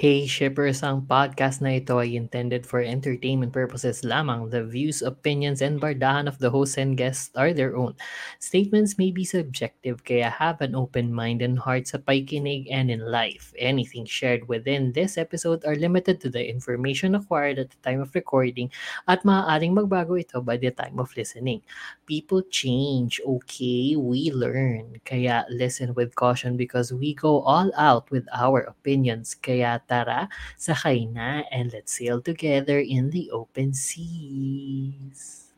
Hey Shippers, ang podcast na ito ay intended for entertainment purposes lamang. The views, opinions, and bardahan of the host and guests are their own. Statements may be subjective kaya have an open mind and heart sa paikinig and in life. Anything shared within this episode are limited to the information acquired at the time of recording at maaaring magbago ito by the time of listening. People change, okay? We learn. Kaya listen with caution because we go all out with our opinions. Kaya tara, sakay na and let's sail together in the open seas.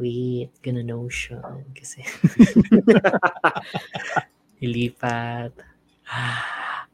Wait, gonna notion kasi ilipat.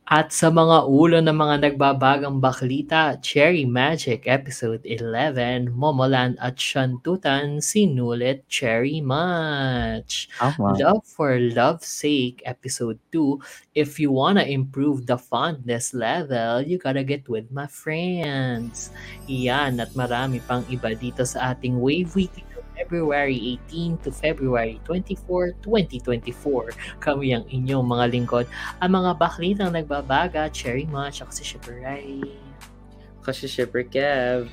At sa mga ulo ng mga nagbabagang baklita, Cherry Magic Episode 11, Momoland at Shantutan, sinulit Cherry Much. Tama. Love for Love's Sake Episode 2, if you wanna improve the fondness level, you gotta get with my friends. Yan at marami pang iba dito sa ating Wave Weekly February 18 to February 24, 2024. Kami ang inyong mga lingkod, ang mga baklitang nagbabaga, Cherry Much, ako si Shipper Rai. Kasi Shipper Kev.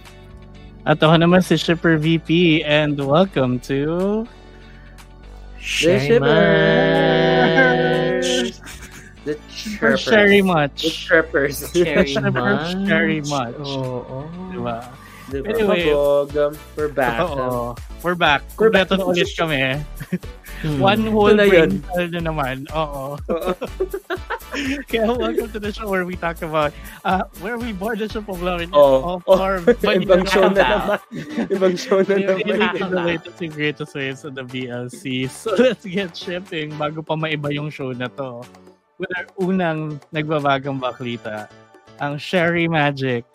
At ako naman si Shipper VP and welcome to Cherry Much! The Shipper Chirpers. Sherry The Much. Chirpers. Cherry Much. Cherry Much. Oo. Diba? Diba? Anyway. Pabog, um, we're back. um, Oo. We're back. We're back. Na ulit kami. Hmm. One whole na brain yun. cell na naman. Oo. Oo. Kaya welcome to the show where we talk about uh, where we board the ship of love and Oh, oh. our Ibang show na naman. Ibang show na naman. in the latest and greatest ways of the BLC. So let's get shipping bago pa maiba yung show na to. With our unang nagbabagang baklita, ang Sherry Magic,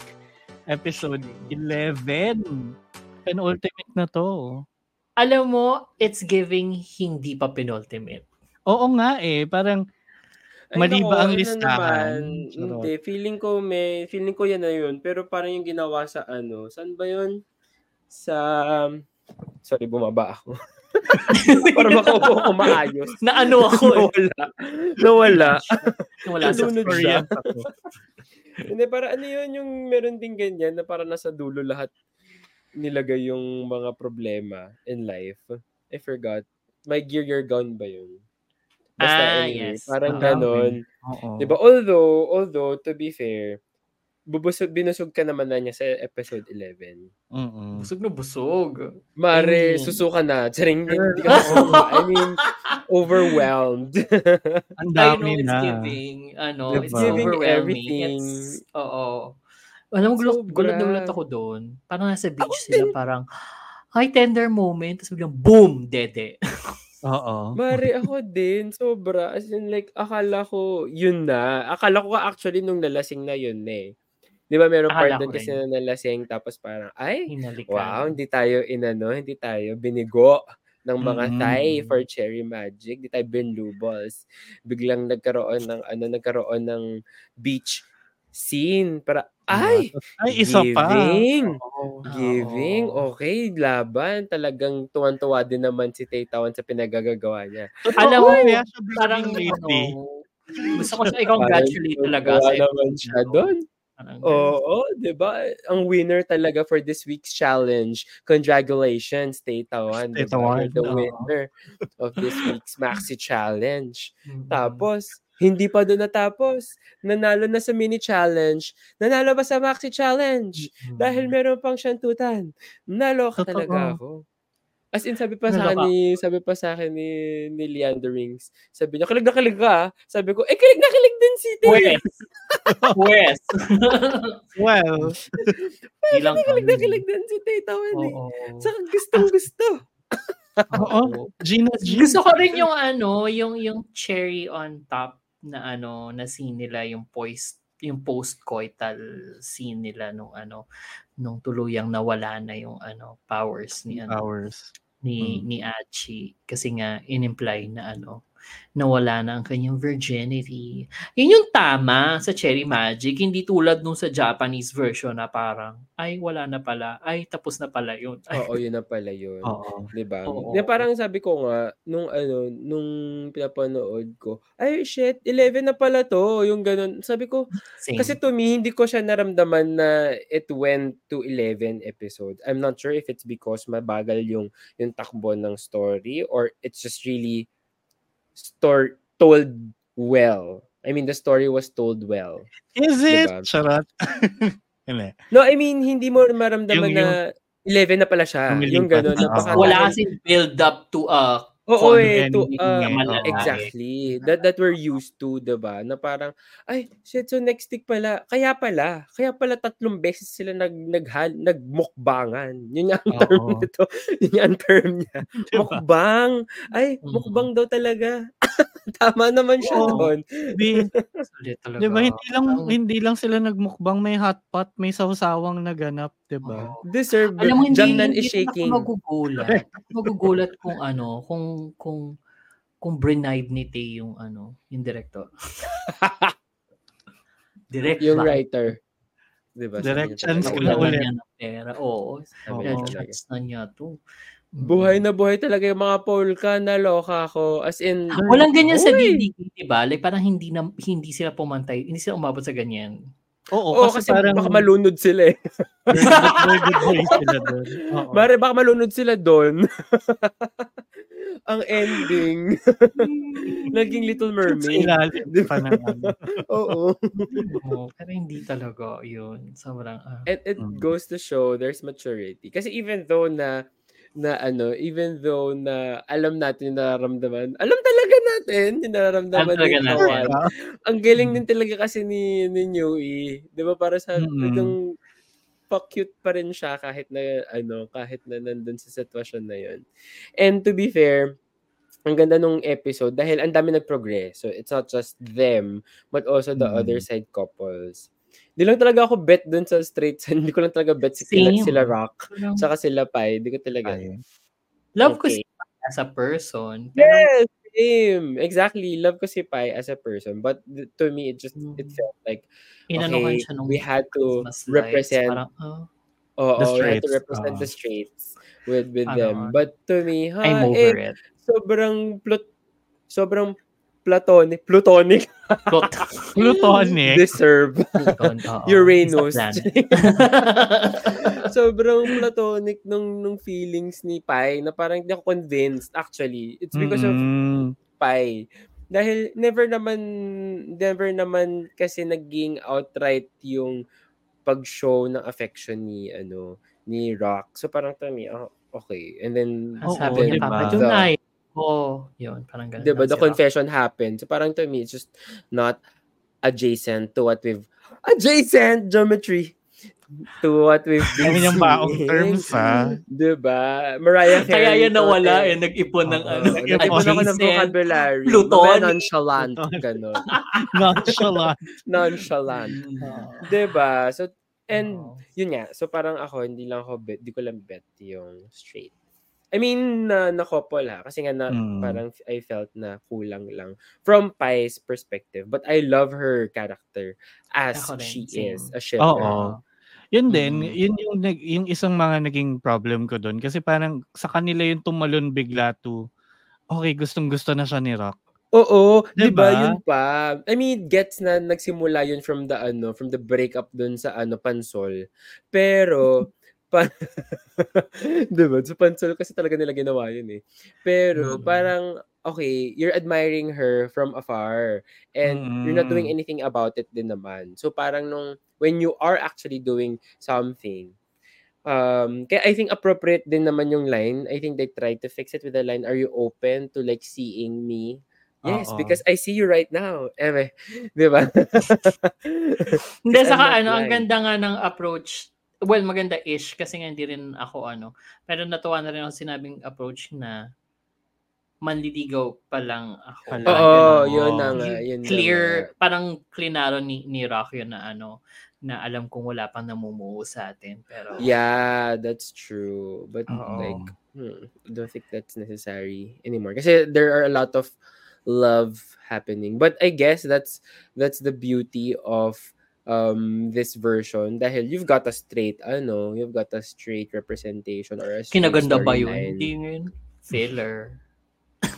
episode 11. Penultimate na to. Alam mo, it's giving hindi pa penultimate. Oo nga eh, parang Mali ba ang listahan? Charot. Hindi, feeling ko may, feeling ko yan na yun. Pero parang yung ginawa sa ano, saan ba yun? Sa, sorry, bumaba ako. Para makaupo ko maayos. Na ano ako eh. Nawala. Nawala. Wala sa story ako. Hindi, para ano yun, yung meron din ganyan na para nasa dulo lahat nilagay yung mga problema in life. I forgot. My Gear You're Gone ba yun? Basta Ah, anyway, yes. parang Ang ganon. Oo. Diba? Although, although, to be fair, bubusog, binusog ka naman na niya sa episode 11. Mm-mm. Busog na busog. Mare, Mm. susuka na. Charing, hindi ka. I mean, overwhelmed. Ang I dami know it's na. giving, ano, Diba? it's Giving overwhelming. everything. It's, oo. Alam mo, gulat, Sobra. gulat na gulat ako doon. Parang nasa beach sila, parang, hi, tender moment. Tapos biglang, boom, dede. Oo. Mare, ako din. Sobra. As in, like, akala ko, yun na. Akala ko actually nung nalasing na yun na eh. Di ba meron Akala part doon kasi na nalasing tapos parang, ay, Hinalikan. wow, hindi tayo inano, hindi tayo binigo ng mga Mm. Thai for Cherry Magic. Hindi tayo binluballs. Biglang nagkaroon ng, ano, nagkaroon ng beach scene. Para, ay, Ay, isa pa. giving. Oo. Giving, Oo. okay, laban. Talagang tuwan-tuwa din naman si Taytawan sa pinagagagawa niya. Alam mo, Kaya siya parang, lately. ano, gusto ko siya i-congratulate talaga sa naman siya doon. Oo, di ba? Ang winner talaga for this week's challenge. Congratulations, Taytawan. Tay Diba? The winner of this week's Maxi Challenge. mm, Tapos, hindi pa doon natapos. Nanalo na sa mini challenge. Nanalo pa sa maxi challenge. mm. Dahil meron pang shantutan. Naloka Totoo. talaga ako. As in, sabi pa sa akin ni, sabi pa sa akin ni, ni Leander Rings. Sabi niya, kilig na kilig ka. ah." Sabi ko, eh, kilig na kilig din si Tay. Wes. Wes. Well, Ilang Kilig na kilig din si Tay Tawan eh. Saka gustong gusto. oo. Gina G. Gusto ko rin yung ano, yung yung cherry on top na ano, na scene nila yung post yung post-coital scene nila nung ano nung tuluyang nawala na yung ano powers ni ano Hours. ni Mm. ni Achi kasi nga inimply na ano nawala na ang kanyang virginity. Yun yung tama sa Cherry Magic, hindi tulad nung sa Japanese version na parang, ay, wala na pala, ay, tapos na pala yun. Ay, Oo, yun na pala yun. Oo. 'Di ba? Oo. Na parang sabi ko nga nung ano, nung pinapanood ko, ay shit, 11 na pala 'to, yung ganun. Sabi ko, same. kasi to me hindi ko siya naramdaman na it went to 11 episodes. I'm not sure if it's because mabagal yung yung takbo ng story or it's just really story told well. I mean, the story was told well. Is it? Diba? Charot. No, I mean, hindi mo maramdaman Yung- na 11 na pala siya. Humiling Yung pa. gano'n. Oo. Ah, wala kasing build up to a Oo eh, to, ending ah, eh, oo. exactly. That that we're used to, 'di ba? Na parang ay, shit, so next week pala. Kaya pala, kaya pala tatlong beses sila nag naghal nagmukbangan. Yun ang term Oo. nito. Yun ang term niya. Diba? Mukbang. Ay, Mm. mukbang daw talaga. Tama naman siya Oo. doon. Sulit talaga. di ba, hindi lang, Ang- hindi lang sila nagmukbang, may hotpot, may sawsawang naganap, di ba? Oo. Deserve Alam mo, hindi, Jamnan hindi is ako shaking. magugulat. magugulat kung ano, kung, kung, kung bribe ni Tay yung ano, yung director. Direct Yung ba? writer. 'Di ba? Direct chance ko na Nakuha ulit. niya ng pera. Oo. Sabi niya talaga. chance na niya to. Mm. Buhay na buhay talaga yung mga polka na loka ako. As in, Walang ganyan sa Uy! DDK, di ba? Like, parang hindi na, hindi sila pumantay, hindi sila umabot sa ganyan. Oo, Oo, kasi, kasi parang baka malunod sila eh. very good boy, sila doon. Oo. Mare, baka malunod sila doon. Ang ending. Naging Little Sa Mermaid. ilalim Di pa ng ano. Oo. Oo, pero hindi talaga yun. Sobrang, ah. It, it Mm. goes to show there's maturity. Kasi even though na na ano, even though na alam natin yung nararamdaman, alam talaga natin yung nararamdaman ni natin. Kawan. Ang galing Mm. din talaga kasi ni, ni Newey. Di ba para sa talagang pa-cute pa rin siya kahit na ano, kahit na nandun sa sitwasyon na yun. And to be fair, ang ganda nung episode dahil ang dami nag-progress. So it's not just them, but also the Mm. other side couples. Di lang talaga ako bet dun sa straight side. Hindi ko lang talaga bet si sila, Same. sila Rock. Parang, Tsaka sila Pai. Hindi ko talaga. Ay. love ko okay. siya as a person. Pero, Yes! Same. Exactly. Love ko si Pai as a person. But th- to me, it just, it Mm. felt like, okay, we had to Christmas lights. represent Parang, oh, Oo, The we had to represent oo. the straights with with Ano, them. But to me, ha, I'm eh, over it. sobrang plut sobrang platonic, plutonic. Plutonic. deserve Pluton. Uranus. Sobrang platonic nung nung feelings ni Pai na parang hindi ako convinced actually. It's because of Mm. Pai. Dahil never naman never naman kasi naging outright yung pag-show ng affection ni ano ni Rock. So parang to me, oh, okay. And then sabi niya, diba? Papa Junay. Oh, yun, parang ganun. Diba, lang the confession happened. So parang to me, it's just not adjacent to what we've adjacent geometry to what we've been Dami niyang baong seeing. terms, ha? Diba? Mariah Carey. Kaya yan nawala eh. Nag-ipon ng Oo, ano. nag-ipon Nag-ipon ako ng adjacent. vocabulary. Plutonic. Mamaya nonchalant. Ganon. Nonchalant. Nonchalant. Mm. Diba? So, and Oo. yun nga. So parang ako, hindi lang ako bet, di ko lang bet yung straight. I mean, na, na couple ha. Kasi nga na, Mm. parang I felt na kulang lang from Pai's perspective. But I love her character as Ako rin, she same. is. A shipper. Oo. Yun din, Mm. yun yung, yung isang mga naging problem ko doon. Kasi parang sa kanila yung tumalon bigla to, okay, gustong gusto na siya ni Rock. Oo, 'di ba? Diba? Yun pa. I mean, gets na nagsimula yun from the ano, from the breakup dun sa ano Pansol. Pero pa 'di ba? Sa Pansol kasi talaga nila ginawa yun eh. Pero Mm. parang okay, you're admiring her from afar and you're not doing Mm. anything about it din naman. So parang nung when you are actually doing something um kaya I think appropriate din naman yung line. I think they tried to fix it with the line are you open to like seeing me Yes, Oo. because I see you right now. Eme, 'di ba? Hindi, saka ano, ang blind. ganda nga ng approach. Well, maganda-ish kasi nga hindi rin ako ano. Pero natuwa na rin ako sinabing approach na manliligaw pa lang ako. Oo, ganun. yun na nga, yun na clear, nga. parang klinaro ni, ni Rock yun na ano, na alam kong wala pang namumuo sa atin. Pero, Yeah, that's true. But Oo. like, hmm, I don't think that's necessary anymore. Kasi there are a lot of love happening. But I guess that's that's the beauty of um this version dahil you've got a straight ano, you've got a straight representation or a straight Kinaganda ba yun? Hindi ngayon. Filler.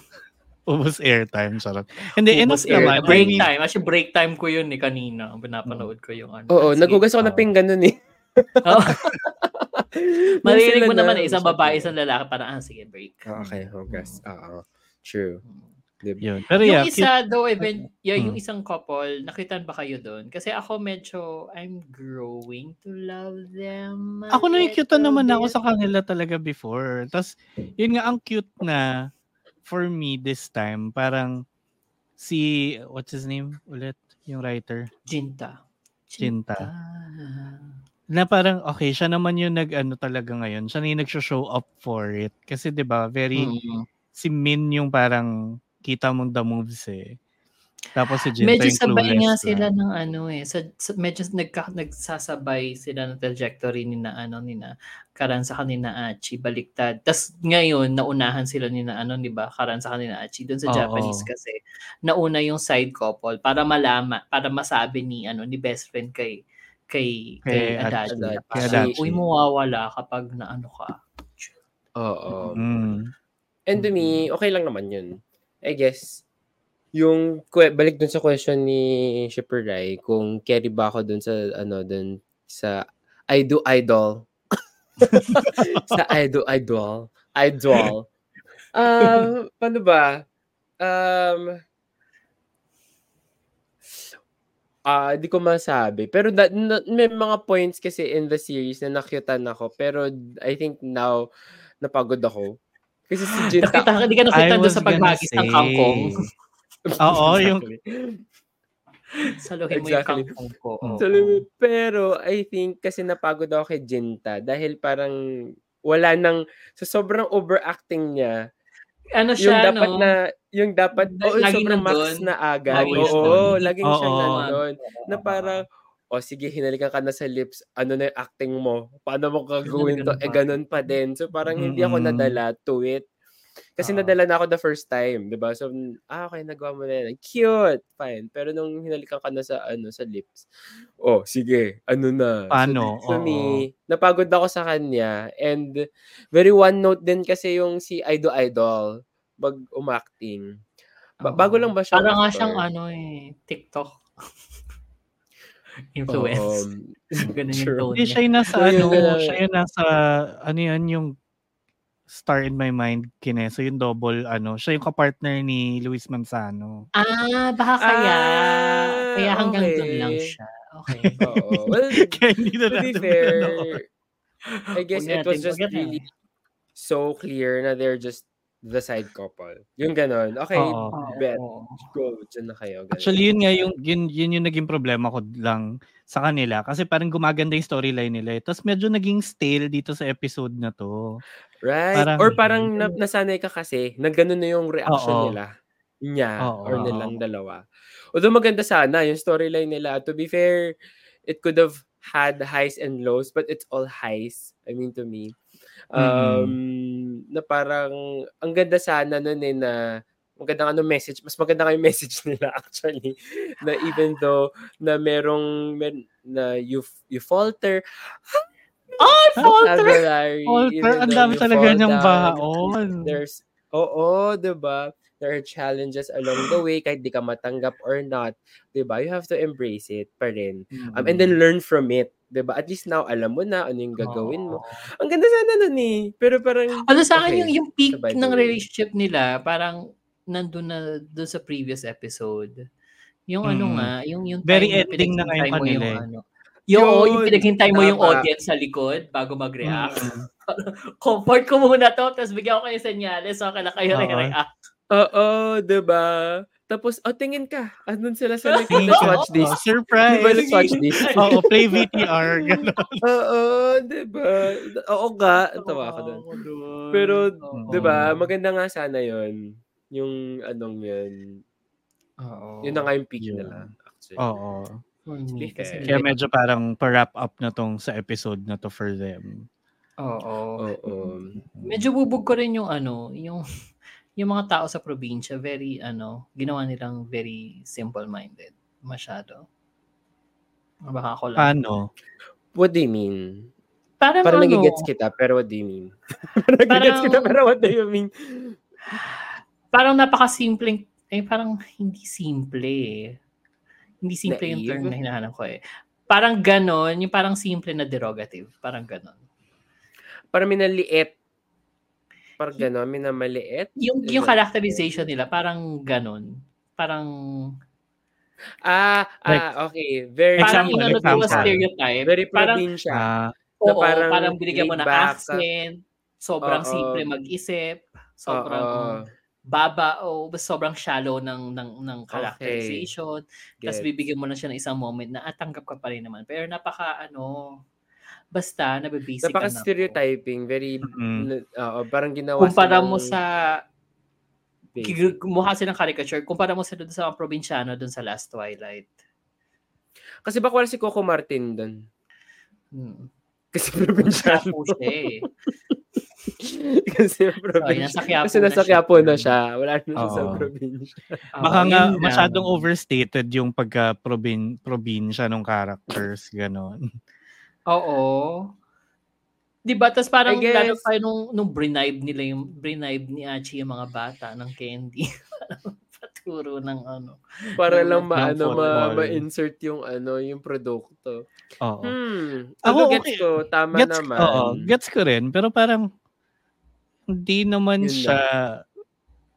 Ubus airtime, sarap. Hindi, enough Ubus air. naman. I Break mean, time. Actually, break time ko yun ni kanina. Pinapanood ko yung ano. Oo, nagugas ako ng Oo. pinggan nun eh. Nung Maririnig mo na, naman eh, isang babae, isang lalaki, parang, ah, sige, break. Ah, Okay, hugas. Oo. True. Diba? yun. Pero yung yeah, isa though, even, yeah, yung Hmm. isang couple, nakitan ba kayo doon? Kasi ako medyo, I'm growing to love them. Ako nakikita little naman ako sa kanila talaga before. Tapos, yun nga, ang cute na for me this time, parang si, what's his name ulit? Yung writer. Jinta. Jinta. Na parang, okay, siya naman yung nag-ano talaga ngayon. Siya na yung nag-show up for it. Kasi 'di ba very, Mm. si Min yung parang, kita mong the moves eh. Tapos si Jinta Medyo sabay nga clueless sila lang. ng ano eh. Sa, sa- medyo nagka, nagsasabay sila ng trajectory ni na ano ni na Karan sa kanina Achi baliktad. Tapos ngayon naunahan sila ni na ano 'di ba? Karan sa kanina Achi doon sa Oo. Japanese kasi nauna yung side couple para malama para masabi ni ano ni best friend kay kay kay, Kay Adachi. Adachi. Kay Adachi. Uy, mawawala kapag na ano ka. Oo. Mm. And to me, okay lang naman yun. I guess, yung, balik dun sa question ni Shipper Rai, kung carry ba ako dun sa, ano, dun sa, I do idol. sa I do idol. Idol. Um, paano ba? Um, ah, di ko masabi. Pero da, na- may mga points kasi in the series na nakyutan ako. Pero I think now, napagod ako. Kasi si Jinta, Nakita, hindi ka nakita doon sa paghagis ng say. kangkong. Oo, yung Saluhin mo Exactly. yung kangkong ko. Oo. So, pero I think kasi napagod ako kay Jinta dahil parang wala nang sa sobrang overacting niya ano yung siya, dapat no? na yung dapat Da- oh, laging sobrang max na agad Laging oo nandun. laging Oo. nandun na parang o sige hinalikan ka na sa lips ano na yung acting mo paano mo gagawin to eh pa. ganun pa din so parang hindi ako nadala to it kasi Oo. nadala na ako the first time, 'di ba? So ah okay nagawa mo na yan. Cute, fine. Pero nung hinalikan ka na sa ano sa lips. Oh, sige. Ano na? Paano? So, Oo. me, napagod ako sa kanya and very one note din kasi yung si Idol Idol pag umacting. Ba- bago lang ba siya? Parang nga siyang ano eh, TikTok. Influence. Oo. Ganun yung tone Hindi niya. siya yung nasa ano, na- siya yung nasa ano yan yung Star in My Mind Kineso, yung double ano, siya yung kapartner ni Luis Manzano. Ah, baka kaya. Ah, kaya hanggang okay. doon lang siya. Okay. Oo. Well, Kaya hindi na to be natin fair, pinanood. I guess Huwag it was natin just really so clear na they're just the side couple. Yung ganon. Okay, Oo. bet. Oo. Go. Diyan na kayo. Ganun. Actually, yun nga yung yun, yun yung naging problema ko lang sa kanila kasi parang gumaganda yung storyline nila. eh. Tapos medyo naging stale dito sa episode na to. right. parang- Or parang na, nasanay ka kasi na ganun na yung reaction Oo. nila. Niya Oo. or nilang dalawa. Although maganda sana yung storyline nila. To be fair, it could have had highs and lows but it's all highs. I mean to me. Um, na parang ang ganda sana nun eh na maganda ano message, mas maganda nga yung message nila actually na even though na merong mer, na you you falter Oh, falter! vocabulary, Falter, even ang dami talaga niyang baon. There's oo, 'di ba? There are challenges along the way kahit di ka matanggap or not, 'di ba? You have to embrace it pa rin. Um, and then learn from it, 'di ba? At least now alam mo na ano yung gagawin mo. Ang ganda sana nun eh. Pero parang Ano sa akin okay, yung, yung peak sabay ng relationship nila, parang nandun na doon sa previous episode. Yung ano Mm. nga, yung yung Very time ending na ngayon mo kanila yung ano. Yung, Yun, yung pinaghintay mo yung audience sa likod bago mag-react. Mm. Comfort ko muna to, tapos bigyan ko kayo senyales, so kailan kayo Oo. re-react. Oo, 'di ba? Tapos oh tingin ka. Andun sila sa likod. Let's watch this. oh, surprise! Di ba, let's watch this. Oo, play VTR. Ganun. Oo, 'di ba? Oo nga, tawa ako doon. Pero, Oo. 'di ba, maganda nga sana 'yon. Yung anong 'yun. Oo. Yun na nga yung peak Yun. nila. Actually. Oo. Be kasi Kaya medyo parang pa-wrap up na tong sa episode na to for them. Oo. Oo. Medyo bubog ko rin yung ano, yung yung mga tao sa probinsya, very, ano, ginawa nilang very simple-minded. Masyado. Baka ako lang. Paano? What do you mean? Parang, Parang ano, nagigets kita, pero what do you mean? Parang nagigets kita, pero what do you mean? parang napakasimpleng, eh, parang hindi simple eh. Hindi simple yung Naive? term na hinahanap ko eh. Parang ganon, yung parang simple na derogative. Parang ganon. Parang minaliit. Parang gano'n, minamaliit. Yung, yung characterization nila, parang ganon. Parang, Ah, Like- ah, okay. Very, parang Example, inano example. stereotype. very parang, probinsya. Ah, oo, na parang, parang binigyan mo ng accent, sobrang Oo. simple mag-isip, sobrang Oo. baba o sobrang shallow ng ng ng characterization. Tapos Gets. bibigyan mo lang siya ng isang moment na at tanggap ka pa rin naman. Pero napaka ano, basta nabibasic ka na. Napaka-stereotyping. Very, Mm. n- oo, parang ginawa Kumpara silang mo sa kumuha silang caricature, kumpara mo sa doon sa mga probinsyano doon sa Last Twilight. Kasi baka wala si Coco Martin doon. Hmm. Kasi probinsyano. Siya eh. Kasi So, probinsya. nasa Kasi nasa siya. Quiapo na siya. Wala na siya sa Oo. probinsya. Baka nga lang. masyadong overstated yung pagka probin probinsya ng characters, ganon. Oo. Di ba? Tapos parang guess- lalo pa nung, nung bribe nila yung bribe ni Achi yung mga bata ng candy. Paturo ng ano. Para Ng- lang ng maano ma, ma-insert yung ano, yung produkto. Oo. Hmm. Ako, Ako gets okay. ko, tama Gets, naman. oo, gets ko rin, pero parang hindi naman Yun siya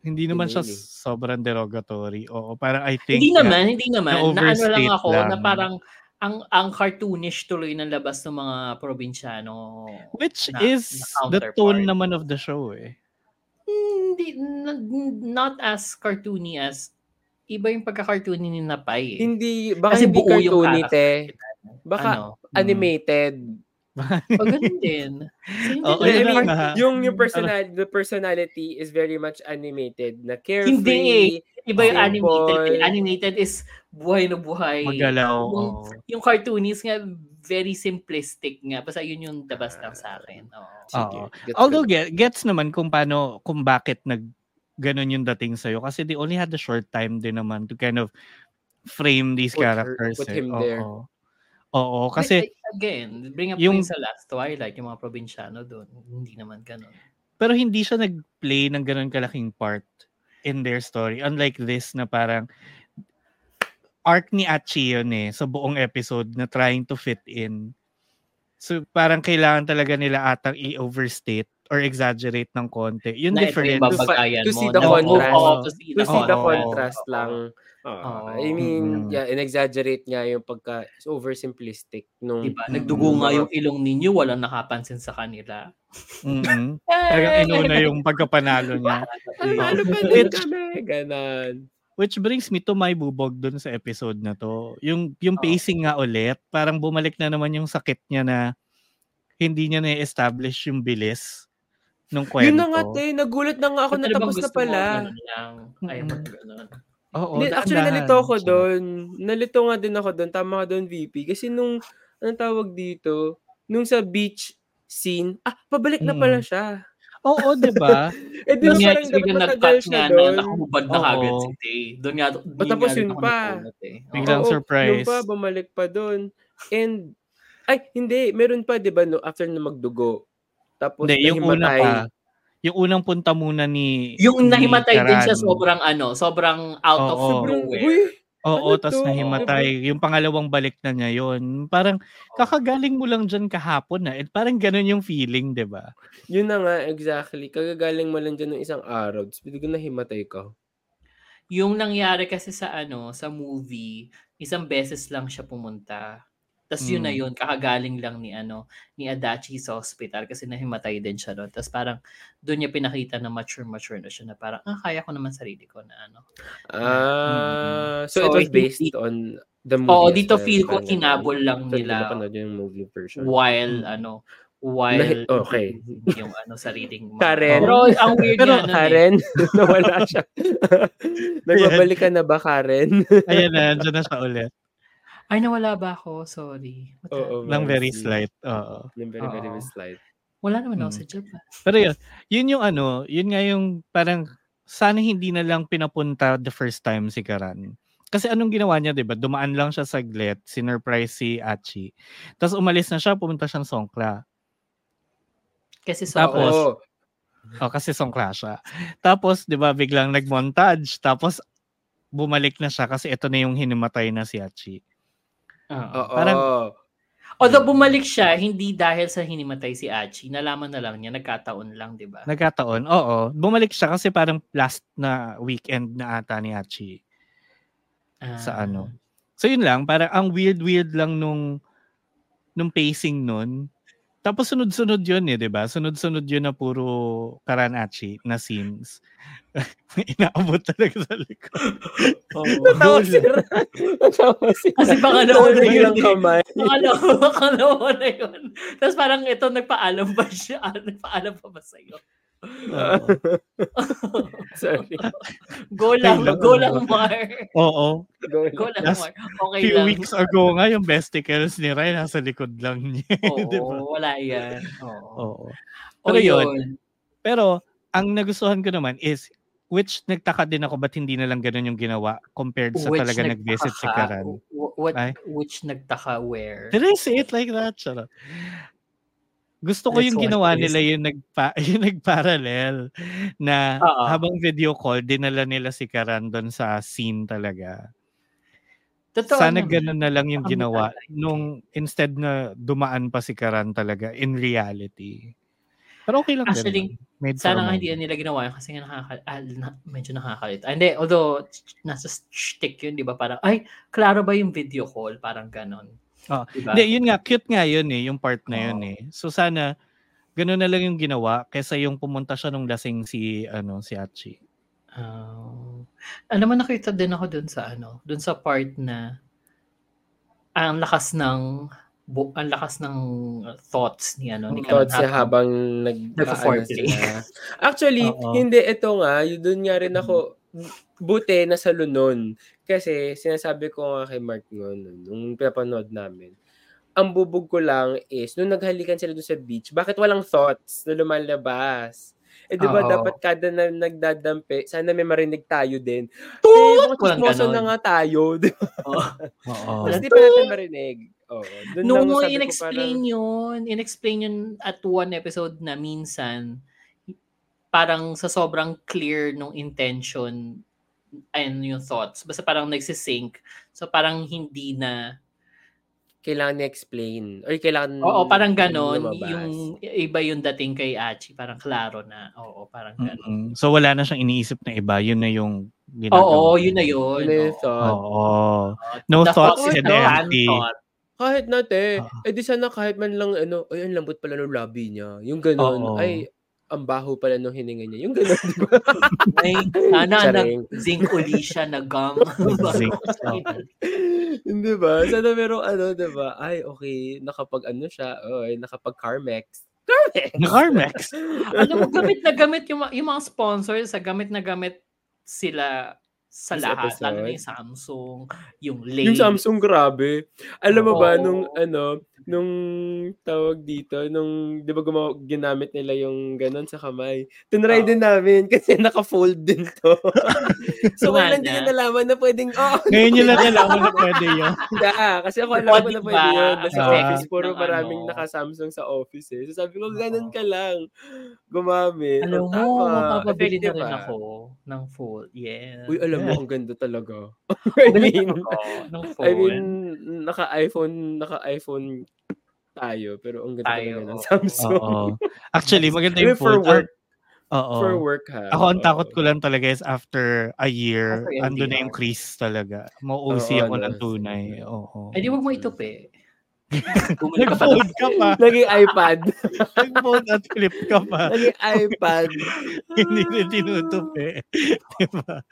hindi naman siya Yun yun eh. sobrang derogatory. Oo, parang I think Hindi na- naman, hindi naman. Na ano lang ako na lang. parang ang ang cartoonish tuloy ng labas ng mga probinsyano. which na- is na the tone naman of the show eh. Hindi, n- not as cartoony as iba yung pagka-cartoony ni Napay. Eh. Hindi, baka Kasi hindi buo yung cartoony, te. Baka ano? animated. O, ganun din. So, Oo, ko I mean, yung, yung personal, the personality is very much animated. Na carefree. Hindi eh. Iba yung animated. Yung animated is buhay na buhay. Magalaw. Yung, oo. yung cartoonies nga, very simplistic nga. Basta yun yung dabas lang sa akin. Oo. Sige, Oo. gets Although get, gets naman kung paano, kung bakit nag ganun yung dating sa'yo. Kasi they only had a short time din naman to kind of frame these Put her- characters. put eh. him Oo. there. But, Oo, kasi like, again, bring up yung- yung, sa Last Twilight, yung mga probinsyano doon. Hindi naman ganun. pero hindi siya nag-play ng ganun kalaking part in their story. Unlike this na parang arc ni Achi yun eh, sa buong episode na trying to fit in. So parang kailangan talaga nila atang i-overstate or exaggerate ng konti. Yung na ito difference. yung To see the contrast. Oo, to see To the see the Oo. contrast Oo. lang. Oo. I mean, Mm. yeah, in-exaggerate nga yung pagka oversimplistic nung Diba? Mm. Nagdugo nga yung ilong ninyo, walang nakapansin sa kanila. Mm-mm. Talagang inuna yung pagkapanalo niya. Ano pa din Which- kami? Ganon. Which brings me to my bubog dun sa episode na to. Yung, yung pacing nga ulit, parang bumalik na naman yung sakit niya na hindi niya na-establish yung bilis nung kwento. Yun na nga, te. Nagulat na nga ako na tapos na mo? pala. Ganun lang. Ayaw mo ganun. Oo, Hindi, actually, nalito ako doon. Nalito nga din ako doon. Tama ka doon, VP. Kasi nung, anong tawag dito? Nung sa beach scene, ah, pabalik na Mm. pala siya. Oo, di ba? Eh, di Doon ba parang dapat nag-cut matagal siya na doon? nakahubad na kagad si Tay. Doon nga, doon Oh, tapos yun pa. eh. Biglang surprise. Yung pa, bumalik pa doon. And, ay, hindi. Meron pa, di ba, no, after na magdugo. Tapos, Hindi, yung una nahimatay. pa. Yung unang punta muna ni Yung ni nahimatay din siya Karan. sobrang ano, sobrang out of Oo. Sobrang, nowhere. uy, Oo, Ano tas to? nahimatay. Yung pangalawang balik na niya yon Parang kakagaling mo lang dyan kahapon na. Eh, parang ganun yung feeling, di ba? yun na nga, exactly. Kagagaling mo lang dyan ng isang araw. Tapos, biglang nahimatay ka. Yung nangyari kasi sa ano, sa movie, isang beses lang siya pumunta. Tapos yun na Mm. yun, kakagaling lang ni ano, ni Adachi sa hospital kasi nahimatay din siya doon. Tapos parang doon niya pinakita na mature-mature na siya na parang, ah, kaya ko naman sarili ko na ano. Ah, so, So, it was hindi- based on the movie. Oo, dito feel ko ganun. lang So, hindi nila napanood yung movie version. while Mm. ano, while Nahi- okay. yung ano sariling mga- Karen. Pero ang weird Pero niya eh. Karen, nawala siya. Nagbabalik ka na ba, Karen? Ayan na, dyan na siya ulit. Ay, nawala ba ako? Sorry. What Oo, Lang very slight. slight. Oo. Yung very, very Oo. slight. Wala naman ako Mm. sa Japan. Pero yun, yun yung ano, yun nga yung parang sana hindi na lang pinapunta the first time si Karan. Kasi anong ginawa niya, 'di ba? Dumaan lang siya saglit, sinurprise si Achi. Tapos umalis na siya, pumunta siyang Songkla. Kasi so, Tapos, Oo. Oh, kasi songkla siya. Tapos, 'di ba, biglang nag-montage, tapos bumalik na siya kasi ito na yung hinimatay na si Achi. Oo. Parang- Although bumalik siya, hindi dahil sa hinimatay si Achi. Nalaman na lang niya, nagkataon lang, di ba? Nagkataon, oo. Bumalik siya kasi parang last na weekend na ata ni Achi. sa Ah. ano. So yun lang, parang ang weird-weird lang nung nung pacing nun. Tapos sunod-sunod yun eh, di ba? Sunod-sunod yun na puro Karanachi na scenes. Inaabot talaga sa likod. Oo. Natawa si Ran. Natawa si Kasi baka nauna Ran. yun kamay. Akala ko, akala ko na yun. Tapos parang ito, nagpaalam ba siya? Nagpaalam pa ba sa'yo? Sorry. Go lang, go lang, Mar. Oo. Go Go lang, Mar. Okay Few lang. weeks ago nga, yung besticles ni Ray nasa likod lang niya. Oo, di ba? wala yan. Oo. Oo. O Pero yun, yun. Pero, ang nagustuhan ko naman is, which nagtaka din ako ba't hindi na lang ganun yung ginawa compared sa Which talaga nag-visit si Karan. wh- What, Ay. which nagtaka where? Did I say it like that? Charot. Gusto ko That's yung ginawa nila yung, nagpa, yung nagparallel na Oo. habang video call, dinala nila si Karan doon sa scene talaga. Totoo Sana naman. ganun na lang yung ginawa nung instead na dumaan pa si Karan talaga in reality. Pero okay lang Actually. Made Sana nga hindi nila ginawa yun kasi nga nakaka, ah, na- medyo nakakalit. Ah, hindi, although nasa shtick yun, di ba? Parang, ay, klaro ba yung video call? Parang ganon. Oo. Diba? Hindi, yun nga, cute nga yun eh, yung part na yun Oo. eh. So sana, ganun na lang yung ginawa kaysa yung pumunta siya nung lasing si, ano, si Achi. Oh. ano naman nakita din ako dun sa ano, dun sa part na ang lakas ng bu- ang lakas ng thoughts ni ano ni Mm, Thoughts niya habang nag ano. Actually, Oo. hindi ito nga, yun doon nga rin ako buti na sa lunon. Kasi sinasabi ko nga kay Mark noon, nung pinapanood namin, ang bubog ko lang is, nung naghalikan sila doon sa beach, bakit walang thoughts na lumalabas? Eh, di ba Oo. dapat kada na nagdadampi, sana may marinig tayo din. Tut! Eh, Walang ganon. na nga tayo. Di ba? Oo. Tapos di pa natin marinig. Oo. Doon No, lang sabi ko in-explain yun. In-explain yun at one episode na minsan, parang sa sobrang clear nung intention and yung thoughts. Basta parang nagsisync. So parang hindi na kailangan ni-explain. Or kailangan Oo, parang ganon. Yung iba yung dating kay Achi. Parang klaro na. Oo, parang ganon. Mm-mm. So wala na siyang iniisip na iba, yun na yung Oo, ginagawa. yun na yun. Ano yung Oo. thought? Oo. No The thoughts is the empty. thought. Kahit na, te. Oo. Eh di sana kahit man lang, ano, ay, ang lambot pala ng labi niya. Yung ganon. Oo. Ay, ang baho pala nung hininga niya. Yung ganon, di ba? Ay, sana nag-zinc uli siya na gum. Zinc. Hindi ba? Sana merong ano, di ba? Ay, okay. Nakapag ano siya. Oy, nakapag Carmex. Carmex! Carmex. Alam mo, gamit na gamit yung, yung mga sponsors, sa gamit na gamit sila sa This lahat. Lalo na episode? yung Samsung, yung Lay. Yung Samsung, grabe. Alam mo ba, Oo. nung ano, nung tawag dito, nung, di ba gumawa, ginamit nila yung ganon sa kamay. Tinry Oo. din namin kasi naka-fold din to. so, wala hindi na nalaman na pwedeng, oh, Ngayon nyo lang nalaman na pwede yun. Hindi, ah, kasi ako alam ko na pwede yun. Nasa Ah. office, puro Ng maraming ano. naka-Samsung sa office eh. So sabi ko, ganun ka lang. Gumamit. Alam Oh, mo, mapapabili na rin ah. ako ng fold. Yeah. Uy, alam mo, ang ganda talaga. I mean, phone. I mean, naka-iPhone, naka-iPhone tayo, pero ang ganda Tayo, talaga ng oo. Samsung. Oo. Actually, maganda yung for fold. work, Oo. for work ha. Ako, ang takot ko lang talaga is after a year, After ando na yung crease talaga. Mau-OC Oo, ako ano, ng tunay. Oo. Ay, di wag mo itupi. Ka pa Nag-fold ka pa. Naging iPad. Nag-fold at flip ka pa. Naging iPad. Hindi na tinutupi. diba?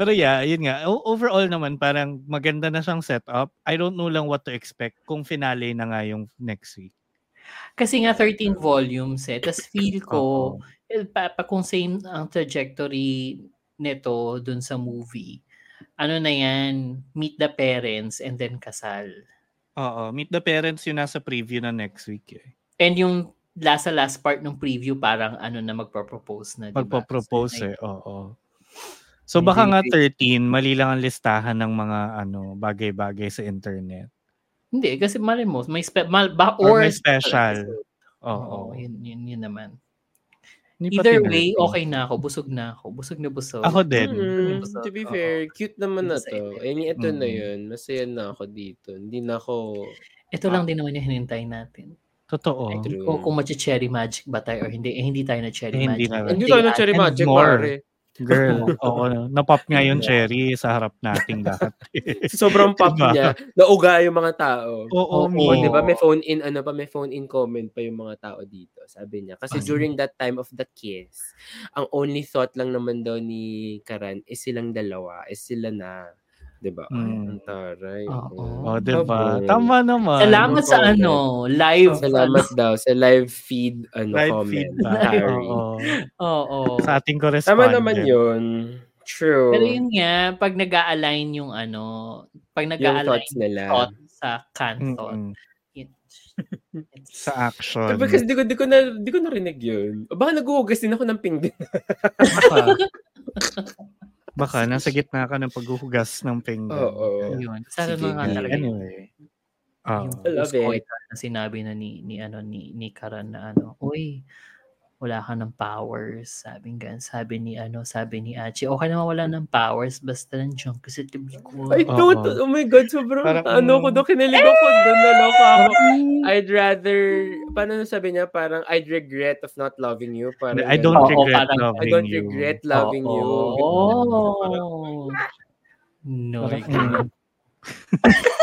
Pero yeah, yun nga. Overall naman, parang maganda na siyang setup. I don't know lang what to expect kung finale na nga yung next week. Kasi nga 13 volumes eh. Tapos feel ko, eh, pa, pa kung same ang trajectory nito dun sa movie, ano na yan, meet the parents and then kasal. Oo. Meet the parents yun nasa preview na next week. Eh. And yung last sa last part ng preview parang ano na magpo-propose na, diba? Magpo-propose So, eh, oo. So baka nga 13, mali lang ang listahan ng mga ano bagay-bagay sa internet. Hindi, kasi mali mo, may spe- mal, ba, Or or, may special. Oo, Oo. yun, yun, yun naman. Hindi Either way, okay na ako. Busog na ako. Busog na busog. Ako din. Mm, Busog, to be fair, cute naman na to. Eh, ito na Mm. yun. Masaya na ako dito. Hindi na ako... Ito lang din naman yung hinintay natin. Totoo. True. Kung, kung cherry magic ba tayo or hindi, eh, hindi tayo na cherry Eh, hindi magic. na. Hindi tayo na cherry magic, more. pare. Girl, oo. Napop nga yung cherry sa harap nating lahat. Sobrang pop Diba? niya. Nauga yung mga tao. Oo, Oo, mi. O, di ba may phone in, ano pa, may phone in comment pa yung mga tao dito. Sabi niya. Kasi Ano? during that time of the kiss, ang only thought lang naman daw ni Karan is silang dalawa, is sila na. Di ba? Mm. taray. Oo. Oh, di ba? Tama naman. Salamat sa ano, live. Salamat daw sa live feed ano Live comment. Oo. Oo. Sa ating Tama correspondent. naman yun. True. Pero yun nga, pag nag align yung ano, pag nag yung align thoughts nila. thought sa it's, Sa action. Diba, kasi di ko, di ko, na, di ko narinig yun. O baka naghuhugas din ako ng pinggan. Baka, nasa gitna ka ng paghuhugas ng pinggan. Oo. yun. Sana Sige, mga sige. talaga Anyway. Ah. yung I love it. na sinabi na ni, ni, ano, ni, ni Karan na ano, uy, wala ka ng powers. Sabi nga, sabi ni ano, sabi ni Achi, okay naman wala ng powers, basta nandiyan kasi tabi ko. Oo. don't. Oh my God, sobrang Parang- ano ko doon. Kinilig ako doon. Naloka ako. I'd rather, paano sabi niya? Parang, I'd regret of not loving you. Parang, I don't Oo, regret parang- loving I don't you. regret loving you. Oh. No. Parang, mm.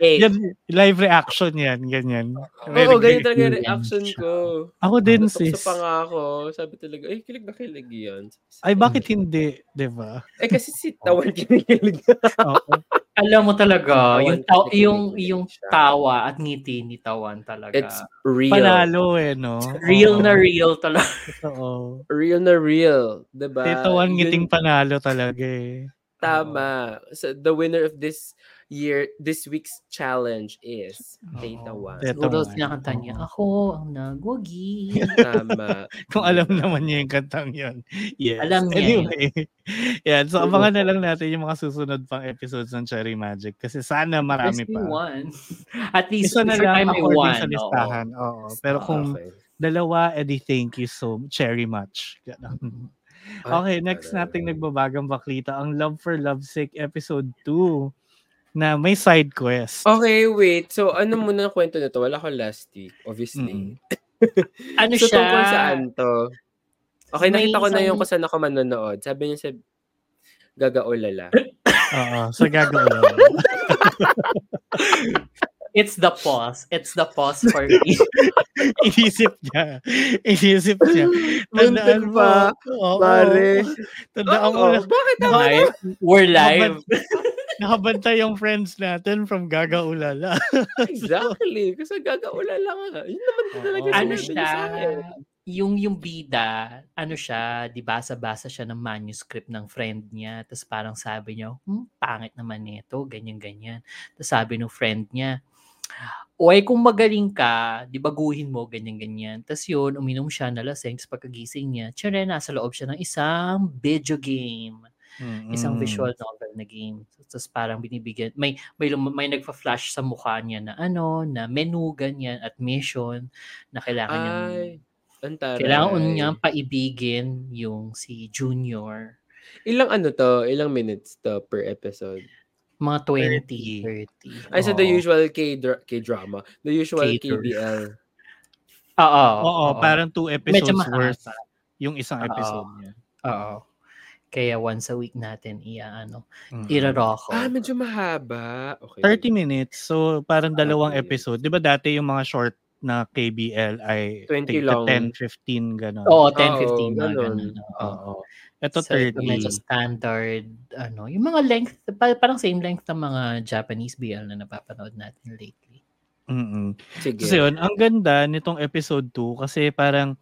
Yan, live reaction yan, ganyan. Oo, ganyan talaga yung reaction ko. Ako din, Natukso sis. pa nga ako. Sabi talaga, ay, kilig na kilig yan. Ay, bakit hindi? Di ba? Eh, kasi si Tawan kinikilig. Oo. Alam mo talaga, Tawan yung, taw- yung, yung tawa at ngiti ni Tawan talaga. It's real. Panalo eh, no? real na real talaga. Oo. Real na real. Diba? Titawan Yun- ngiting panalo talaga eh. Tama. So, the winner of this year, this week's challenge is Oo. Titawan. Teta Siguro Wan. kinakanta niya, Oo. ako ang nagwagi. Tama. Kung alam naman niya yung kantang yun. Yes. Alam niya Anyway. yan. So, abangan na lang natin yung mga susunod pang episodes ng Cherry Magic. Kasi sana marami pa. won. At least, Isa na lang according one. sa oo. listahan. Oo. Pero kung Okay. dalawa, edi thank you so Cherry much. Ganon. Okay, next nating nagbabagang baklita ang Love for Love's Sake episode 2 na may side quest. Okay, wait. So, ano muna ang kwento nito? Wala ko last week, Mm. obviously. Ano so, siya? tungkol saan to? Okay, May nakita ko na yung kung saan ako manonood. Sabi niya sa Gagaulala. Oo, sa gagawin. It's the pause. It's the pause for me. Inisip niya. Inisip niya. Tandaan mo. pa, Oo. Pare. Tandaan mo Oo, na. bakit ako? live. We're live. Nakabantay yung friends natin from Gaga Ulala. Exactly. Kasi Gagaulala nga. Yun naman Oo. talaga ano siya? Yung yung bida, ano siya, di basa-basa siya ng manuscript ng friend niya. Tapos parang sabi niya, hmm, pangit naman nito, ganyan-ganyan. Tapos sabi ng friend niya, Oy, kung magaling ka, di baguhin mo, ganyan-ganyan. Tapos yun, uminom siya, nalasing, tapos pagkagising niya, tsure, nasa loob siya ng isang video game. Isang Mm. visual novel na game. Tapos parang binibigyan, may, may, lum- may nagpa-flash sa mukha niya na ano, na menu, ganyan, at mission, na kailangan taray. kailangan niyang paibigin yung si Junior. Ilang ano to? Ilang minutes to per episode? Mga 20, 30. Ay, so the usual K- K-drama. The usual K-drama. KBL. Oo. Oo, parang two episodes worth yung isang episode niya. Oo. Kaya once a week natin iya ano, Mm. iraroko. Ah, medyo mahaba. Okay. 30 minutes. So, parang dalawang Okay. episode. Di ba dati yung mga short na KBL ay 20 tigta lang. 10, 15, gano'n. Oo, 10, Oo, 15 mga ganun. ganun. Oo. Ito So, ito 30. medyo standard, ano, yung mga length, pa- parang same length ng mga Japanese BL na napapanood natin lately. Mm-mm. Sige. Kasi yun, ang ganda nitong episode 2 kasi parang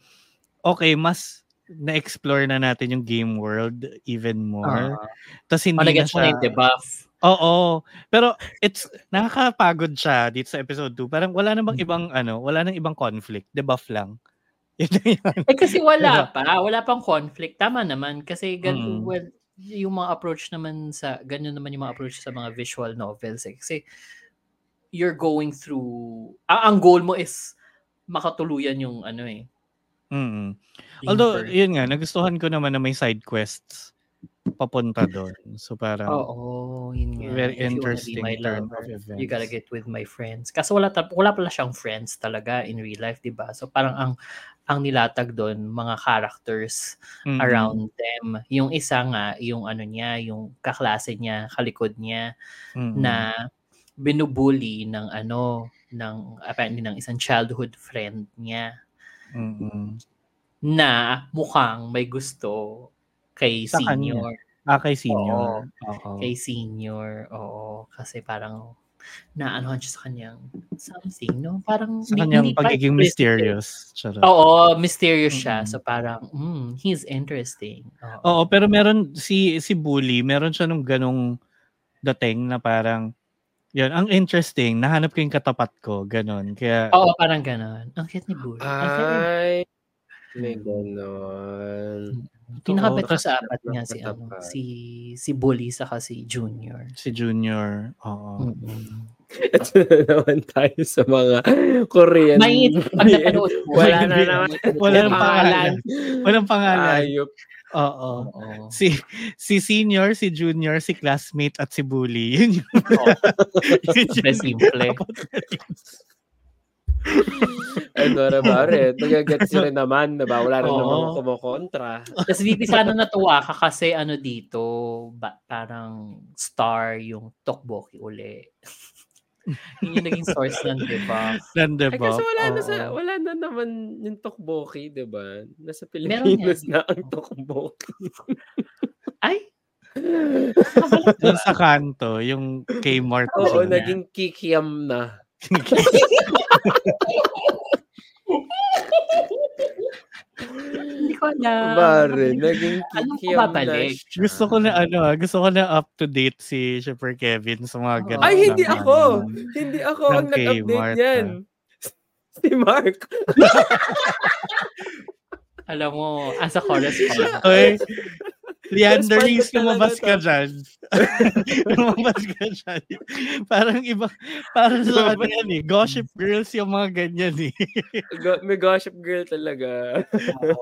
okay, mas na-explore na natin yung game world even more. Ah. Tapos hindi Oh, na nagets mo na siya yung debuff. Oo. Pero it's nakakapagod siya dito sa episode 2. Parang wala namang Mm. ibang ano, wala nang ibang conflict. Debuff lang. Eh kasi wala pa, wala pang conflict. Tama naman kasi gan Mm. well, yung mga approach naman sa ganyan naman yung mga approach sa mga visual novels eh. Kasi you're going through ang, ang goal mo is makatuluyan yung ano eh. Mm. Although, birth. yun nga, nagustuhan ko naman na may side quests papunta doon. So parang Oo, yun nga. very If you interesting my turn lover, of events. You gotta get with my friends. Kaso wala, ta- wala pala siyang friends talaga in real life, di ba? So parang ang ang nilatag doon, mga characters Mm-mm. around them. Yung isa nga, yung ano niya, yung kaklase niya, kalikod niya, Mm-mm. na binubuli ng ano, ng apparently ng isang childhood friend niya Mm-mm. na mukhang may gusto kay Sa kanya. senior. Ah, kay senior. Oo. Kay senior, oo. Kasi parang naanohan siya sa kanyang something, no? Parang Sa kanyang pagiging mysterious. Charot. Oo, mysterious siya. Mm. So parang, mm, he's interesting. Oo. Oo, pero meron si si Bully, meron siya nung ganong dating na parang yun, ang interesting, nahanap ko yung katapat ko, ganon. Kaya, Oo, parang ganon. Ang cute ni Bully. Ang cute ni- Ay, may ganon. Pinakabeto Oo, sa apat nga si ano, si si Bully saka si Junior. si Junior, oo. Mm-mm. Ito na naman tayo sa mga Korean. May pag napanood mo, Wala na naman. Wala nang pangalan. Walang pangalan. Ayop. Oo. Oo. Si si senior, si junior, si classmate at si bully. Yun yung, yun yung simple. And what about it? Nagagets rin naman, diba? Wala rin Oo. naman kumukontra. Tapos VP, sana natuwa ka kasi ano dito, ba, parang star yung Tokboki uli. Yun yung naging source ng? Nande Ay, ba? kasi wala na, sa, wala na naman yung Tokboki, di ba? Nasa Pilipinas na ang Tokboki. Ay! Doon sa kanto, yung Kmart. Oo, na. naging kikiam na. Hindi ko alam. Bare, naging Anong kikiam na pababalik? siya. Gusto ko na ano, ah, gusto ko na up to date si Shipper Kevin sa mga Oo. ganun. Ay, hindi ng- ako! Hindi ako ng ang nag-update Kmart, yan. Si Mark. Alam mo, as a correspondent. Oy, Leander Reese, lumabas ka dyan. lumabas ka dyan. Parang iba, parang sa ano yan eh, gossip girls yung mga ganyan eh. Go- may gossip girl talaga.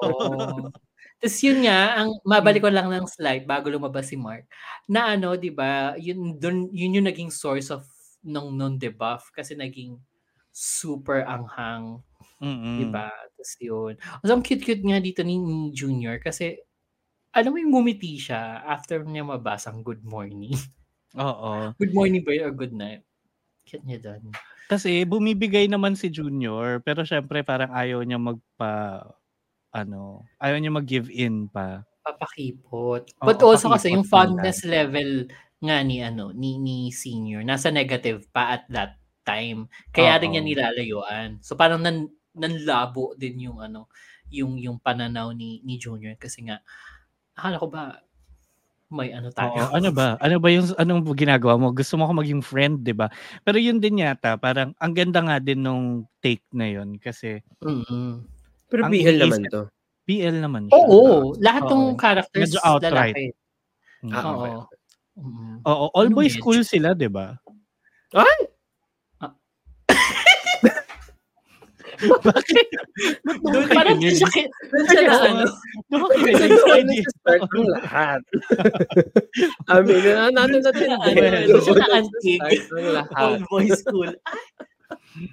Oo. Tapos yun nga, ang mabalik ko lang ng slide bago lumabas si Mark, na ano, 'di ba? Yun dun, yun yung naging source of ng non-debuff kasi naging super anghang, Mm-mm. 'di ba? Tapos yun. Tapos ang cute-cute nga dito ni Junior kasi alam mo yung ngumiti siya after niya mabasang good morning. Oo. good morning ba yun or good night? Cute niya doon. Kasi bumibigay naman si Junior, pero syempre parang ayaw niya magpa, ano, ayaw niya mag-give in pa. Papakipot. Oo, But also kasi yung lang fondness level nga ni ano ni ni senior nasa negative pa at that time. Kaya rin Oo. niya nilalayuan. So parang nan nanlabo din yung ano yung yung pananaw ni ni Junior kasi nga akala ko ba may ano Oo, tayo. ano ba? Ano ba yung anong ginagawa mo? Gusto mo ako maging friend, 'di ba? Pero yun din yata, parang ang ganda nga din nung take na yun kasi Mm-mm. Pero Ang BL iniisip- naman to. BL naman siya. Oo, lahat Oo. ng characters Medyo outright. lalaki. Mm. Ah, Oo. okay. Mm. Oo, all Ano boys school sila, 'di ba? Bakit? Doon parang Ganyan. siya doon siya na ano. Doon doon idea. nag-start ang lahat. Aminin na natin natin. Well, Doon siya ang lahat. All boys school.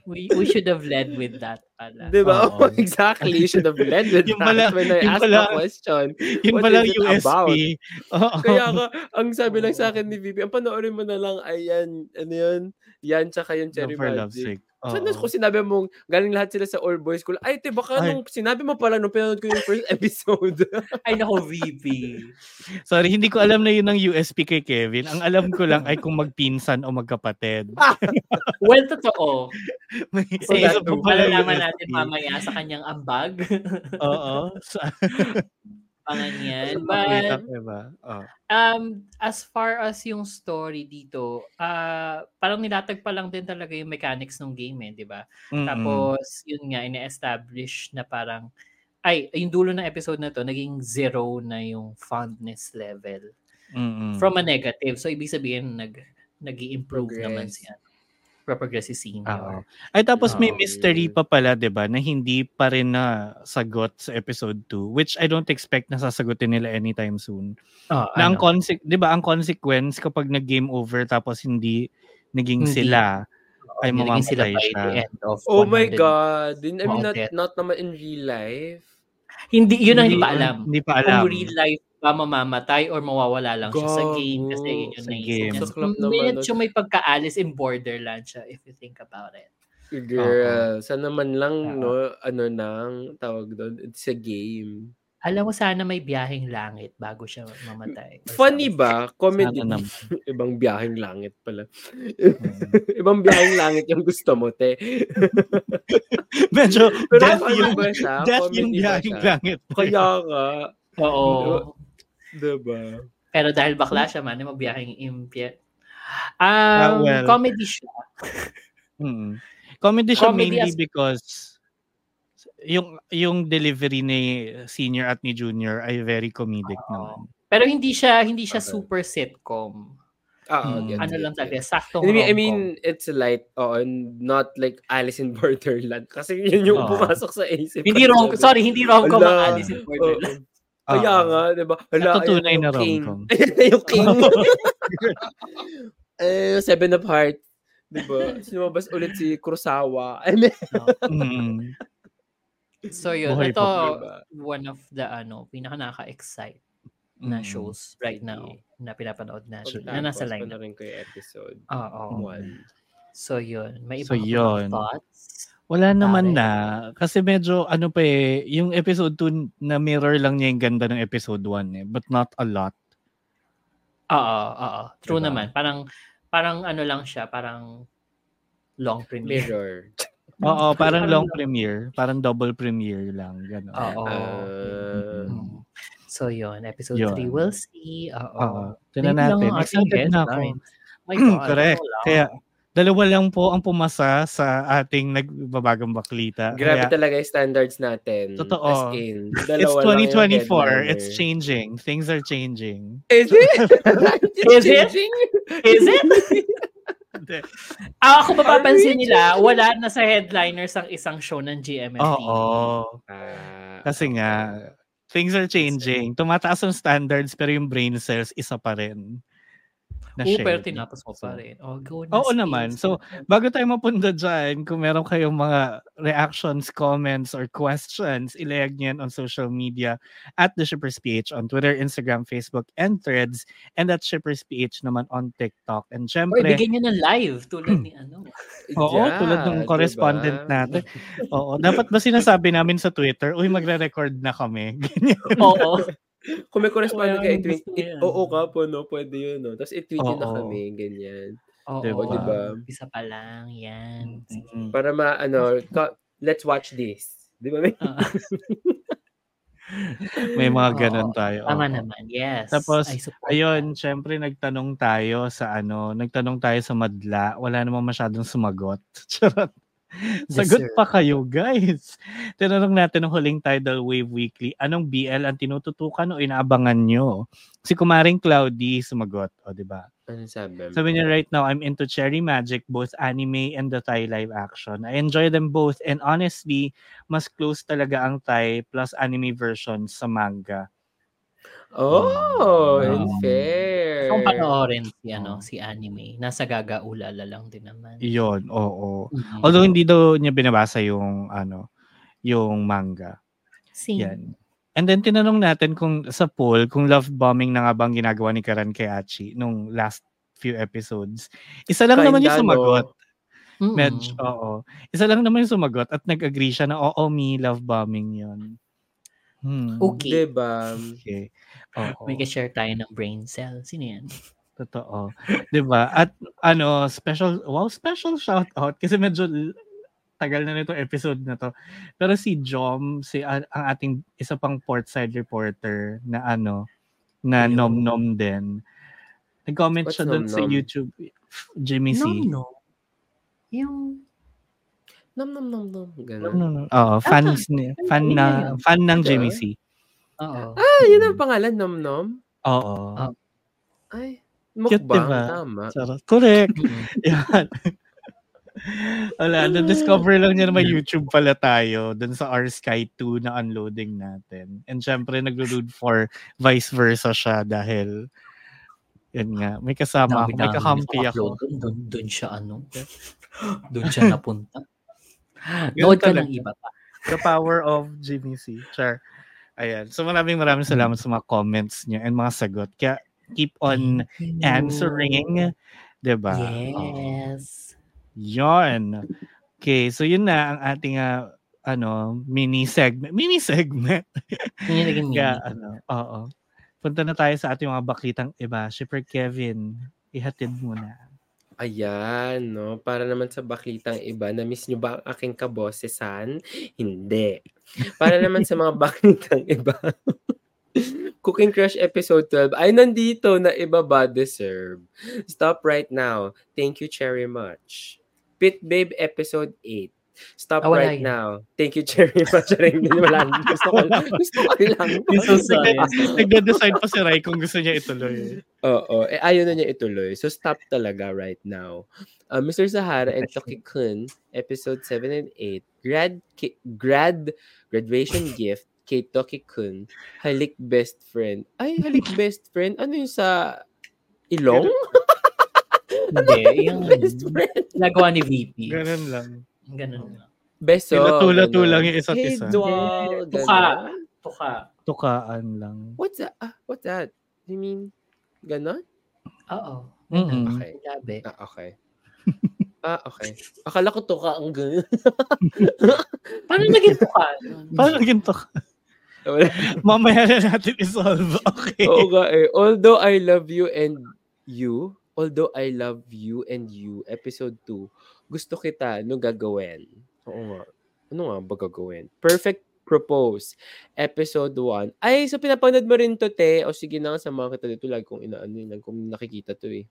We we should have led with that pala. Di ba? Oo. exactly. You should have led with Yung that pala- when I yung asked pala- the question. Yun What pala USP. about? Oo. Kaya ako, ang sabi lang sa akin ni VP, ang panoorin mo na lang ay yan, ano yun, yan tsaka yung Cherry Love for Magic. sake. So, Oo. kung sinabi mong galing lahat sila sa All Boys School, ay, te, baka Ay. nung sinabi mo pala nung pinanood ko yung first episode. Ay, nako, VP. Sorry, hindi ko alam na yun ang USP kay Kevin. Ang alam ko lang ay kung magpinsan o magkapatid. Well, totoo. May isa pa pala malalaman natin mamaya sa kanyang ambag. Oo. Sa- abangan yan. Paborito But, diba? Oh. um, as far as yung story dito, ah parang nilatag pa lang din talaga yung mechanics ng game eh, di ba? Tapos, yun nga, ine-establish na parang, ay, yung dulo ng episode na to, naging zero na yung fondness level. Mm-mm. From a negative. So, ibig sabihin, nag, nag improve naman siya. Pro-progress si senior. Ay tapos may Oo. mystery pa pala 'di ba na hindi pa rin na sagot sa episode 2 which I don't expect na sasagutin nila anytime soon. Oh, Na ang ano? conse- 'di ba ang consequence kapag nag-game over tapos hindi naging Hindi. sila ay naging sila mamamatay by siya. the end of Oh my 100. God. I mean, not, not naman in real life. Hindi, yun ang hindi Hindi- pa alam. Hindi pa alam. Kung real life ba mamamatay or mawawala lang siya sa game kasi yun yung naisip game. niya. Naman Medyo may pagka-Alice in Borderland siya if you think about it. Girl, sana man lang, Oo. no, ano nang tawag doon, it's a game. Alam mo sana may biyaheng langit bago siya mamatay. or Funny ba? Comedy. Ibang biyaheng langit pala. Mm. Ibang biyaheng langit yung gusto mo, te. Medyo Pero death yung, ba siya? death yung siya? langit. Kaya nga. Oo. Diba? Pero dahil bakla siya man, may mabiyaheng impyet. Um, Ah, well. comedy siya. Mm. Comedy siya Comedy mainly as- because yung yung delivery ni senior at ni junior ay very comedic Oo. naman. Pero hindi siya hindi siya Okay. super sitcom. Ah, Mm. ano lang talaga, saktong I mean, I mean, it's light, oh, not like Alice in Borderland. Kasi yun yung Oo. pumasok sa isip. hindi rom sorry, hindi rom-com ang. Alice in Borderland. Kaya Oo. nga, di ba? Hala, Natutunay na yung king. rom-com. Yung king. eh, Seven of Hearts. Di ba? Sinumabas ulit si Kurosawa. Mm. So yun, Buhay ito pa diba? one of the ano, pinaka nakaka-excite na Mm. shows right now na pinapanood natin. Na nasa line. na rin ko yung episode. Oo. One. So yun, may So, iba ka pa yun. thoughts? Wala naman Pare. na. Kasi medyo ano pa eh, yung episode 2 na mirror lang niya yung ganda ng episode 1 eh. But not a lot. Oo, oo. True Diba? naman. Parang parang ano lang siya, parang long premiere. Mirror. Oo, parang Parang- long premiere. Parang double premiere lang. Gano'n. Oo. Ah, Mm. So yun, episode Yun. 3 we'll see. Oo. Tingnan natin. ating Excited na ako. My God, Correct. Kaya dalawa lang po ang pumasa sa ating nagbabagang baklita. Grabe Kaya, talaga yung standards natin. Totoo. As in, it's dalawa lang yung 2024. headliner. It's changing. Things are changing. Is it? Is it? changing? Is it? Hindi. Ah, ako mapapansin nila, wala na sa headliners ang isang show ng GMFT. Oo. Ah, Kasi nga, things are changing. Tumataas ang standards pero yung brain cells isa pa rin. Na Oo, share. pero tinapos mo pa rin. Oh, go na. Oo naman. So, Bago tayo mapunta dyan, kung meron kayong mga reactions, comments, or questions, ilayag niyan on social media at The Shippers PH on Twitter, Instagram, Facebook, and Threads, and at Shippers PH naman on TikTok. And syempre, bigyan nyo ng live tulad ni ano. Oo, yeah, tulad ng correspondent diba? natin. oo, dapat ba sinasabi namin sa Twitter, uy, magre-record na kami. Oo. Kung may correspondent ka, i-tweet, oo ka po, no? Pwede yun, no? Tapos i-tweet nyo na kami, ganyan. Oo, Diba? Diba? Isa pa lang, yan. Sige. Para ma, ano, ka- let's watch this. Di ba? may- Ah, May mga ganun tayo. tama oo. naman, yes. Tapos, Ayun, that. syempre nagtanong tayo sa ano, nagtanong tayo sa madla. Wala namang masyadong sumagot. Charot. Sagot sir. pa kayo, guys. Tinanong natin ng huling Tidal Wave Weekly, anong BL ang tinututukan o inaabangan nyo? Si Kumaring Cloudy sumagot, o di ba? Ano sabi? Sabi niya, right now, I'm into Cherry Magic, both anime and the Thai live action. I enjoy them both and honestly, mas close talaga ang Thai plus anime version sa manga. Oh, Mm. Unfair. Kung panoorin si, ano, Oo. si anime, nasa gaga ulala lang din naman. Iyon, oo. Mhm. Although hindi daw niya binabasa yung ano, yung manga. Same. Yan. And then tinanong natin kung sa poll, kung love bombing na nga bang ginagawa ni Karan kay Achi nung last few episodes. Isa lang naman yung Kinda, no? sumagot. Mm-mm. Medj, oo. Isa lang naman yung sumagot at nag-agree siya na oo, me, love bombing yun. Hmm. Okay. Diba? Okay. Oo. May share tayo ng brain cell. Sino yan? Totoo. 'Di ba? At ano, special wow, special shout out kasi medyo tagal na nito episode na to. Pero si Jom, si ang ating isa pang portside reporter na ano, na Ayun. nom-nom din. Nag-comment What's siya doon sa? YouTube. Jimmy C. No, no. Yung... Nom nom nom nom. No, Ganun. no, no. Oo, fans ni, fan na, yun. fan ng Jimmy ah. C. Oo. Ah, yun ang pangalan, nom nom. Oo. Ah. Ay, Cute, mukbang. diba? Tama. Sarap. Correct. Yan. Wala, na-discover lang niya na may YouTube pala tayo dun sa R Sky 2 na unloading natin. And syempre, naglo-load for vice versa siya dahil yun nga, may kasama ako, may kakampi ako. Doon, doon, doon siya ano. doon siya napunta. Nood ka ng iba pa. The power of Jimmy C. Char. Ayan. So maraming maraming salamat sa mga comments niyo and mga sagot. Kaya keep on answering. 'di ba? Yes. Yon. Okay, so yun na ang ating ah, ano, mini segment. Mini segment. Yun naging Kaya meaning. ano, oo. Punta na tayo sa ating mga baklitang iba. Shipper Kevin, ihatid mo na. Ayan, no? Para naman sa baklitang iba, na-miss nyo ba ang aking kaboses,san? Hindi. Para naman sa mga baklitang iba, Cooking Crush episode 12 ay nandito na iba ba deserve. Stop right now. Thank you very much. Pit Babe episode 8. Stop wala right yun. now. Thank you very much. Rin, wala. Gusto ko, gusto ko lang. So sad. Nagde-decide pa si Rai kung gusto niya ituloy. Oo. Eh, ayaw na niya ituloy. So, stop talaga right now. Uh, Mr. Sahara and Toki Kun, episode 7 and 8. Grad, ki- grad, graduation gift kay Toki Kun. Halik best friend. Ay, halik best friend? Ano yung sa ilong? Hindi, yung best friend. nagawa ni VP. Ganun lang. Ganun. Beso. Tula-tula lang yung isa't Hey, isa. Dwal. Tuka. Tuka. Tukaan lang. What's that? Ah, what's that? You mean, ganon? Oo. Mm-mm. Okay. Sabi. Ah, okay. ah, okay. Akala ko tuka ang ganun. Paano naging tuka? Paano ginto ka? Wala. Mamaya na natin isolve. Okay. Oo nga eh. Although I love you and you, although I love you and you, episode 2, gusto kita, ano gagawin? Oo nga. Ano nga ba gagawin? Perfect Propose, episode 1. Ay, so pinapanood mo rin to, te. O sige na nga, sa mga kita dito, lagi kong inaano yun, kong nakikita to eh.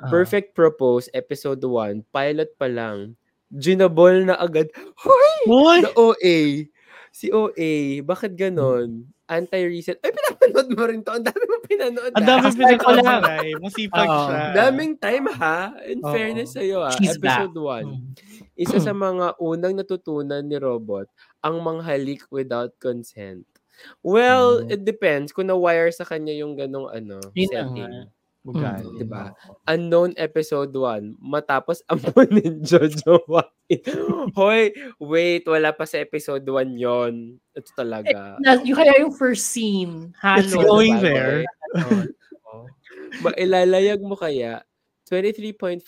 Ah. Perfect Propose, episode 1, pilot pa lang. Ginabol na agad. Hoy! Boy! The OA. Si OA. Bakit ganon? Anti-reset. Ay, pinapanood mo rin to. Ang dami mo pinanood. Ang ah. dami Kasi ko lang. pinagkakasaray. Masipag Oo. siya. Daming time ha. In Oo. fairness sa'yo ha. She's Episode back. 1. Mm. Isa sa mga unang natutunan ni Robot, ang manghalik without consent. Well, Mm. it depends kung na-wire sa kanya yung ganong ano, Yun setting. nga. Bugal. Mm. Diba? Unknown episode 1, matapos ampunin Jojo White. Hoy, wait, wala pa sa episode 1 yon. Ito talaga. Na, yung kaya yung first scene, It's halo. going diba? there. Mailalayag mo kaya 23.5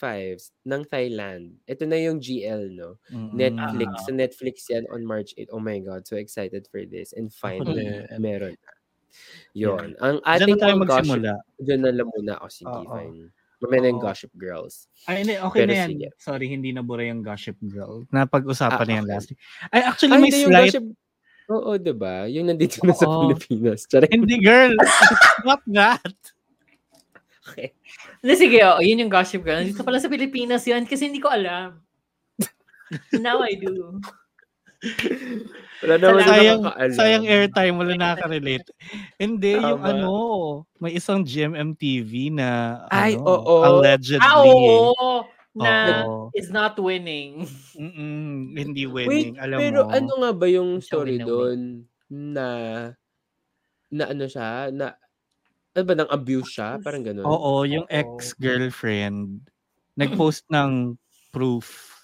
ng Thailand. Ito na yung GL, no? Mm-mm. Netflix. Ah. Sa Netflix yan on March 8. Oh my God, so excited for this. And finally, meron na. Yun. Ang Diyan ating na tayo mga gossip, magsimula. dyan na lang muna ako. Sige, Oo. fine. Mamaya na yung. Gossip Girls. Ay, hindi, okay Pero na yan. sige. Sorry, hindi na bura yung Gossip Girl. Napag-usapan Ah, na yan okay. last week. Ay, actually, Ay, may hindi yung slight... Gossip... Oo, diba? Yung nandito na sa. Pilipinas. Charing. Hindi, girl. Not that. Okay. Hindi, sige, oh, yun yung gossip girl. Dito pala sa Pilipinas yun kasi hindi ko alam. Now I do. Wala naman. Sayang, nakakaalam. sayang airtime. Wala nakaka-relate. Hindi, yung Tama. ano, may isang GMMTV na Ay, ano, oo. allegedly. Ah, oo! Na Oo. is not winning. Mm-mm, hindi Wait, winning. Alam pero mo. ano nga ba yung story doon na na ano siya, na ano ba, nang abuse siya? Parang ganun. Oo, yung Oo. ex-girlfriend nag-post ng proof.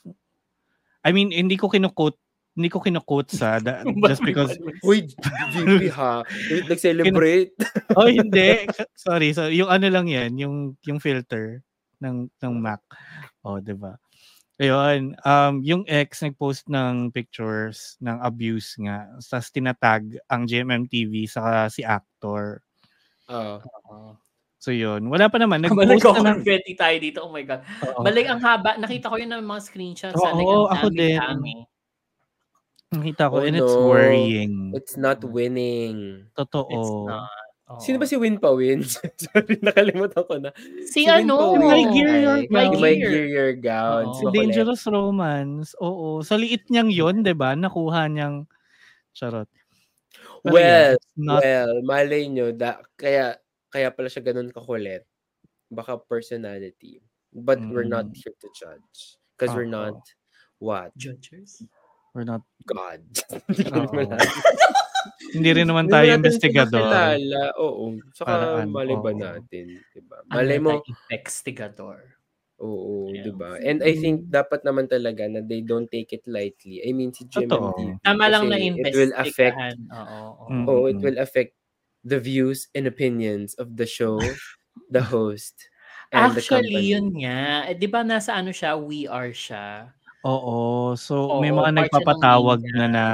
I mean, hindi ko kinu-quote hindi ko kinu-quote sa da- just because Uy, VP ha. Nag-celebrate. oh hindi sorry so yung ano lang yan yung yung filter ng ng Mac oh di ba Ayun, um, yung ex nag-post ng pictures ng abuse nga. Tapos tinatag ang GMMTV sa si actor. Oo. Oo. So yun, wala pa naman. Nag-post Nag-post na ng... confetti tayo dito. Oh my God. Oo. Balik ang haba. Nakita ko yun ng mga screenshots. Oo, ang ako din. dami. Nakita ko Oh, and it's no. worrying. It's not winning. Totoo. It's not. Oo. Sino ba si Win pa Win? Sorry, nakalimutan ko na. Si, si Win ano? Pauwin My Gear Your ay- My yung My Gear. Gear Your Gown. Si Si. Dangerous Romance. Oo. Sa liit niyang yun, di ba? Nakuha niyang... Charot. Pero Well, it's not... well, malay nyo, da, kaya, kaya pala siya ganun kakulit. Baka personality. But we're not Mm. here to judge. Because we're Oo. not, what? Judges. We're not... God. Hindi ko naman Hindi rin naman Hindi tayo investigador. kilala. Oo. Saka Paraan, malay ba oo. natin? Diba? Malay mo, Investigador. oo, Yeah. diba? And I think dapat naman talaga na they don't take it lightly. I mean, si Jim Totoo. and Tama lang na It will affect. Oo. oo. Mm. oh, it will affect the views and opinions of the show, the host, and the Actually, company. yun nga. Eh, di ba nasa ano siya, we are siya. Oo. So, may Oo, mga ng nagpapatawag na na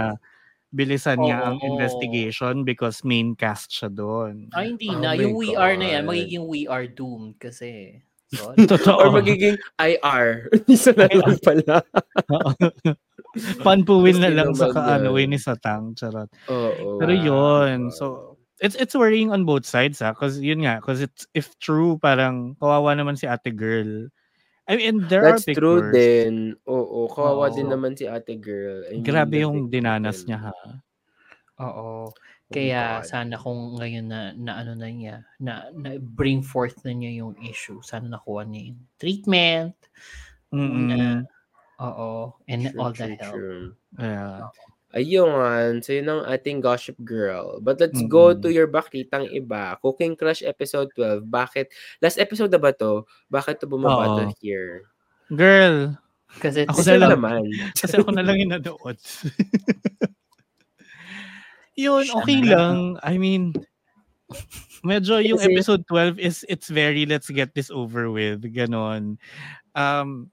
bilisan niya ang Oo. investigation because main cast siya doon. Ay, hindi Oh na. my Yung we are na yan, God. magiging we are doomed kasi. Sorry. Totoo. Or magiging IR. Isa na lang pala. Panpuwin na lang sa naman kaano, yan. ni Satang. Charot. Oo. Pero yun, Wow. so it's it's worrying on both sides ha because yun nga because it's if true parang kawawa naman si ate girl I mean there That's are true pictures din. Oo, kawawa Oo. din naman si ate girl. I mean, grabe yung dinanas niya ha Oo. Oh Kaya God. sana kung ngayon na, na ano na niya, na, na bring forth na niya yung issue, sana nakuha niya yung treatment, Mm-mm. oo, and True, all the true, help. true. Yeah. Ayun, so yun ang ating gossip girl. But let's go Mm-mm. to your bakitang iba. Cooking Crush episode 12. Bakit? Last episode na ba to? Bakit to bumaba to here? girl Kasi Ako na lang. naman. kasi ako na lang yung nanood yun okay lang. lang I mean medyo yung Kasi- episode 12 is it's very let's get this over with ganon um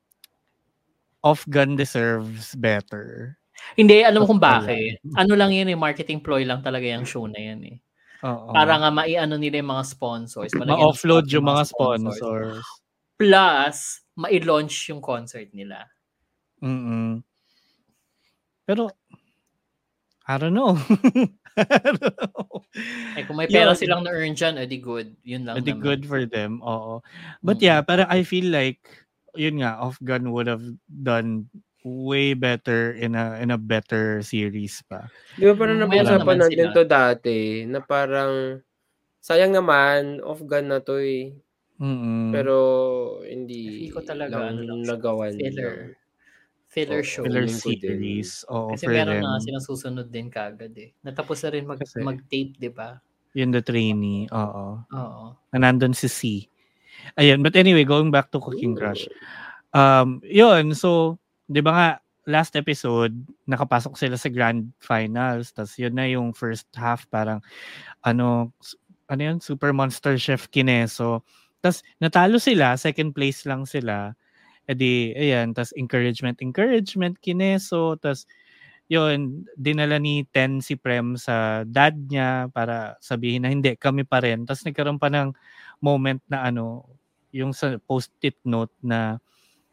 off gun deserves better Hindi, alam mo kung bakit. Ano lang yan eh, marketing ploy lang talaga yung show na yan eh. Oo. Para nga maiano nila yung mga sponsors. ma-offload yung mga sponsors. Plus, ma-launch yung concert nila. Mm. Pero I don't know. I don't know. Eh kung may pera Yun. silang na-earn dyan, edi good. Yun lang Edi naman. good for them. Oo. But Mm. yeah, parang I feel like yun nga, Off Gun would have done way better in a in a better series pa. Di ba parang napag-usapan natin sila. to dati na parang sayang naman, off-gun na to eh. Mm. Pero hindi ko talaga, lang ano lang nagawan filler. Filler Oo. show. filler series. Oo, Kasi meron them. na silang susunod din kagad eh. Natapos na rin mag, Kasi- mag-tape, di ba? Yun the trainee. Oo. Oo. Na nandun si C. Ayun. But anyway, going back to Cooking Crush. Um, yun. So, di ba nga, last episode, nakapasok sila sa grand finals. Tapos yun na yung first half, parang, ano, ano yun, Super Monster Chef Kineso. Tapos natalo sila, second place lang sila. E di, ayan, tapos encouragement, encouragement, Kineso. Tapos, yun, dinala ni Ten si Prem sa dad niya para sabihin na hindi, kami pa rin. Tapos nagkaroon pa ng moment na ano, yung sa post-it note na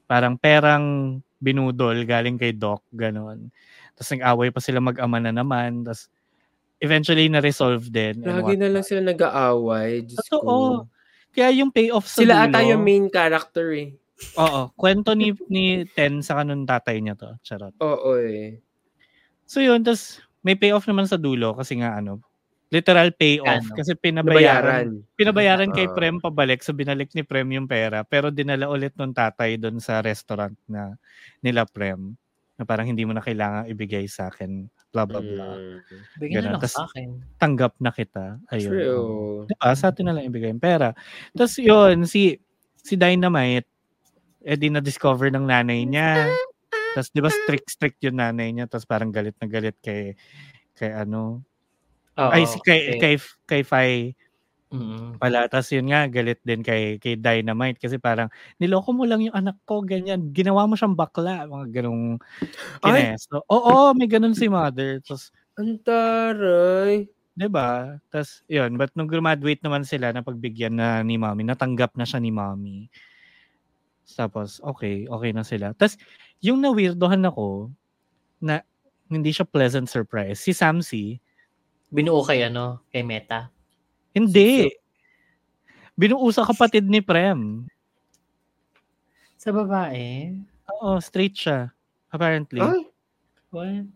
parang perang binudol galing kay Doc, ganon. Tapos nag-away pa sila mag-ama na naman. Tapos eventually na-resolve din. Lagi na lang sila nag-aaway. Diyos Totoo. ko. Kaya yung payoff sa Sila dulo, ata yung main character eh. Oo, kwento ni, ni Ten sa kanun tatay niya to. Charot. Oo eh. So yun, tapos may payoff naman sa dulo kasi nga ano, literal payoff. Ano? Kasi pinabayaran, Nabayaran. pinabayaran kay. Prem pabalik. So binalik ni Prem yung pera. Pero dinala ulit nung tatay doon sa restaurant na nila Prem. Na parang hindi mo na kailangan ibigay sa akin. Blah, blah, blah. Mm. Bigyan na lang Tas- sa akin. Tanggap na kita. Ayun. True. Diba? Sa atin na lang ibigay yung pera. Tapos yun, si, si Dynamite, eh di na-discover ng nanay niya. Tapos di ba strict-strict yung nanay niya. Tapos parang galit na galit kay, kay ano. Oo, ay, si, kay, okay. kay, kay Fai Mm. pala. Tapos yun nga, galit din kay, kay Dynamite. Kasi parang, niloko mo lang yung anak ko, ganyan. Ginawa mo siyang bakla. Mga ganong Ay! kineso. Oo, may ganon si mother. Tapos, Ang taray. 'Di ba? Tas 'yun, but nung graduate naman sila napagbigyan na ni mommy, natanggap na siya ni mommy. Tapos okey, okey na sila. Tas yung na-weirdohan ako na hindi siya pleasant surprise, si Samsi Binuo kay ano, kay Meta. hindi. Binuo sa kapatid ni Prem. Sa babae? Oo, straight siya apparently. Ay, What?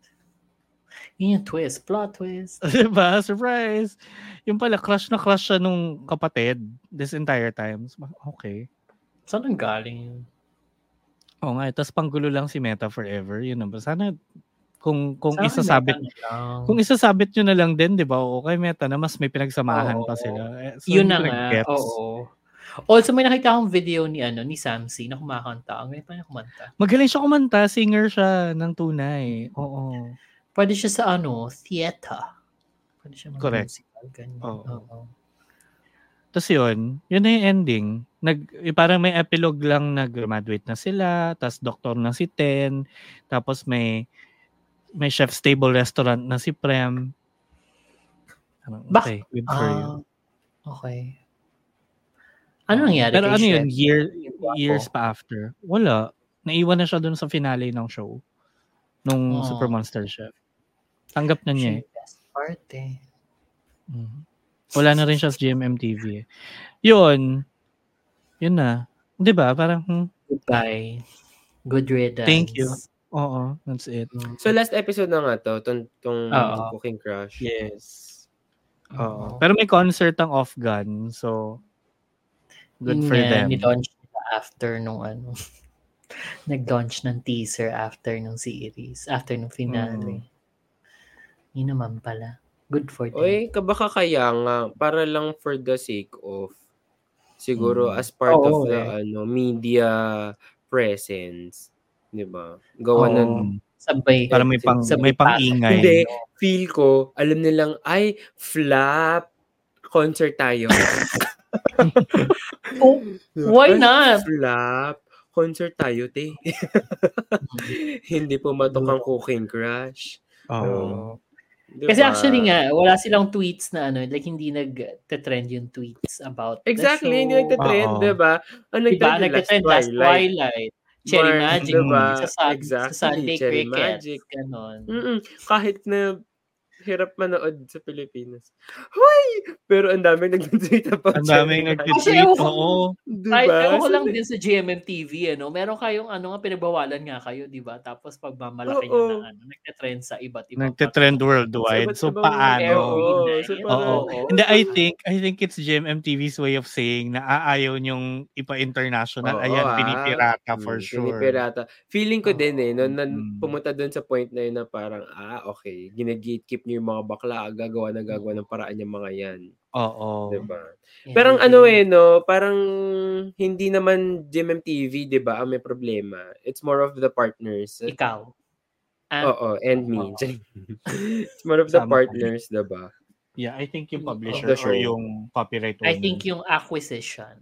Yun yung twist. Plot twist. 'Di ba? Surprise. Yung pala crush na crush siya nung kapatid this entire time. Okay. Saan ang galing yun? Oo nga, tapos panggulo lang si Meta forever. Yun naman. Sana kung kung Sana isasabit kung isasabit nyo na lang din, 'di ba? O kay Meta na mas may pinagsamahan pa Oo. sila. Eh, so Yun na nga. Oo. Also, may nakita akong video ni ano ni Samsi na kumakanta. Ang galing pa niya kumanta. Magaling siya kumanta, singer siya ng tunay. Oo. Pwede siya sa ano, theater. Pwede siya Correct. mag-musical. Ganyan. Oo. Oo. Tapos yun, yun na yung ending. Nag, eh, parang may epilogue lang na graduate na sila, tapos doktor na si Ten, tapos may may chef's table restaurant na si Prem. Bak- Okay, good for you. Ah, okay. Ano nangyari Pero ano yun, Chef? year, years pa after. Wala. Naiwan na siya dun sa finale ng show. Nung Oh. Super Monster Chef. Tanggap na niya eh. best part eh. Mhm. Wala na rin siya sa GMMTV eh. Yun. Yun na. 'Di ba Parang, hmm, Goodbye. Good riddance. Thank you. Oo, that's it. Mm. so last episode na nga to, tong, tong Oo. Cooking Crush. Yes. Oo. Oo. Pero may concert ang off-gun. So, good Yun for nga, them. Ni-launch nila after nung ano. Nag-launch ng teaser after nung series. After nung finale. Yun naman pala. Good for them. Oy, kabaka kaya nga, para lang for the sake of, siguro Mm. as part Oo, of the eh. ano media presence, 'di ba? Gawa Oo. ng Sabay. Para may pang sabay may pang-ingay. Hindi, feel ko, alam nilang, ay, flap, concert tayo. Oh, why not? Flap, concert tayo, te. Hindi pumatok ang cooking crush. Oo. Diba? Kasi actually nga, wala silang tweets na ano, like hindi nag-trend yung tweets about Exactly, the hindi Oo. di ba? Ang Diba? nagtatrend yung last Nagtatrend last Twilight. Twilight. Cherry Magic. diba? Sa, Exactly, sa Sunday Cherry Cricket. Magic. Ganon. Mm-mm. Kahit na hirap manood sa Pilipinas. Hoy! Pero ang daming nag-tweet about Ang. Kasi nag-tweet. ewan ko- Oo. Diba? Kahit ewan ko So, lang din sa GMMTV, ano, meron kayong ano nga, pinagbawalan nga kayo, di ba? Tapos pagmamalaki nyo Oo. na ano, nagte-trend sa iba't ibang Nagte-trend worldwide. So, ibang- paano? Oo, so Oo. Hindi, I think, I think it's GMMTV's way of saying na aayaw niyong ipa-international. Oo, Ayan, ah. pinipirata for Mm, sure. Pinipirata. Feeling ko din eh, no, na Mm. pumunta doon sa point na yun na parang, ah, okay, gine-gatekeep niyo yung mga bakla, gagawa na gagawa ng paraan yung mga yan. Oo. Diba? Yeah, Parang ano eh, no, parang hindi naman GMMTV, di ba, ang may problema. It's more of the partners. Ikaw. Ah, Oo, and me. Oo. It's more of the Sama. partners, diba? Yeah, I think yung Of publisher or yung copyright owner. I think yung acquisition.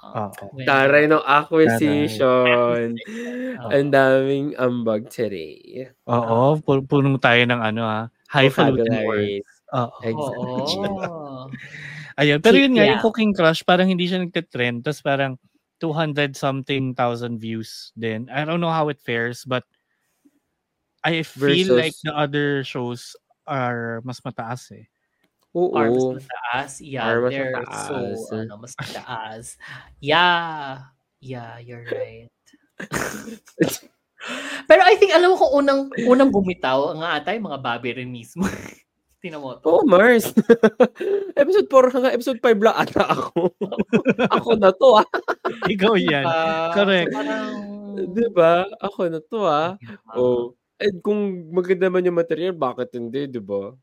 Uh, Oo. when- Taray ng acquisition. Oo. Ang daming ambag today. Oo, pu- puno tayo ng ano ah, highfalutin words. Oo. Exactly. Oo. Ayun, pero yun nga, Yeah. yung Cooking Crush, parang hindi siya nagte-trend. Tapos parang 200 something thousand views din. I don't know how it fares, but I feel Versus- like the other shows are mas mataas eh. Oo. Or mas mataas. Yeah, Or mas they're mataas. so, ano, mas mataas. Yeah. Yeah, you're right. Pero I think, alam mo kung unang, unang bumitaw, nga ata yung mga babi rin mismo. Tinan mo to. Oo, Mars. episode 4 hanggang episode 5 lang ata ako. ako na to, ah. Ikaw yan. Ah, correct. so parang, Di ba? Ako na to, ah. Oh. And kung maganda man yung material, bakit hindi, di ba?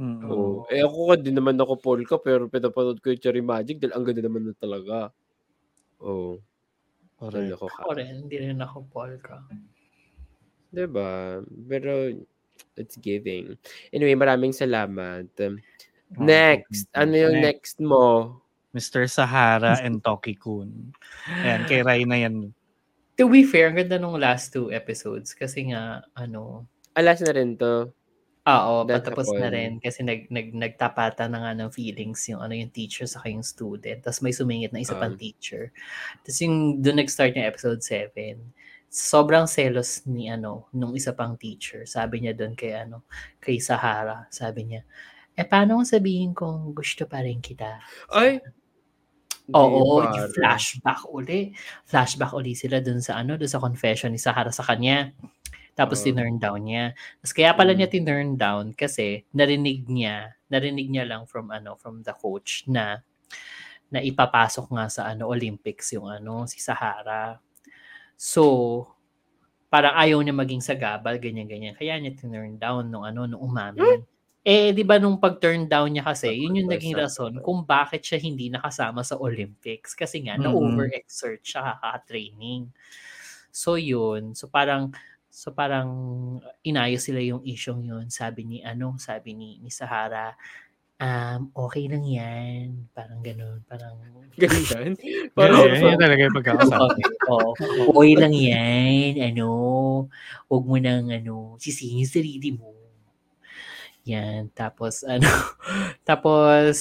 Mm. Oh. Eh ako ka, din naman ako polka, pero pinapanood ko yung Cherry Magic dahil ang ganda naman na talaga. Oh. Correct. Ako ka. rin, hindi rin ako polka. Di ba? Pero, it's giving. Anyway, maraming salamat. Next. Ano yung next mo? Mr. Sahara and Toki Kun. Ayan, kay Rai na yan. To be fair, ang ganda nung last two episodes kasi nga, ano, Alas na rin to. Oo, That's patapos na rin kasi nag nag nagtapatan na nga ng feelings yung ano yung teacher sa yung student. Tapos may sumingit na isa pang Um. teacher. Tapos yung doon nag-start yung episode 7. Sobrang selos ni ano nung isa pang teacher. Sabi niya doon kay ano kay Sahara, sabi niya, "Eh paano kung sabihin kong gusto pa rin kita?" Ay! Oo, yung flashback uli. Flashback uli sila dun sa ano, dun sa confession ni Sahara sa kanya. Tapos Oo. tinurn down niya. Tapos kaya pala Mm. niya tinurn down kasi narinig niya, narinig niya lang from ano, from the coach na na ipapasok nga sa ano Olympics yung ano si Sahara. So, parang ayaw niya maging sagabal, ganyan-ganyan. Kaya niya tinurn down nung ano, nung umamin. Eh, di ba nung pag-turn down niya kasi, yun yung naging rason kung bakit siya hindi nakasama sa Olympics. Kasi nga, Mhm. na-overexert siya kaka-training. So, yun. So, parang, so parang inayos sila yung issue yun. Sabi ni, ano, sabi ni, ni Sahara, um, okay lang yan. Parang ganun. Parang, Ganyan. Pero, Parang yun, yun talaga yung pagkakasama. Okay, oo. Okay lang yan. Ano, huwag mo nang ano, sisihin yung sarili mo. Yan. Tapos, ano, tapos,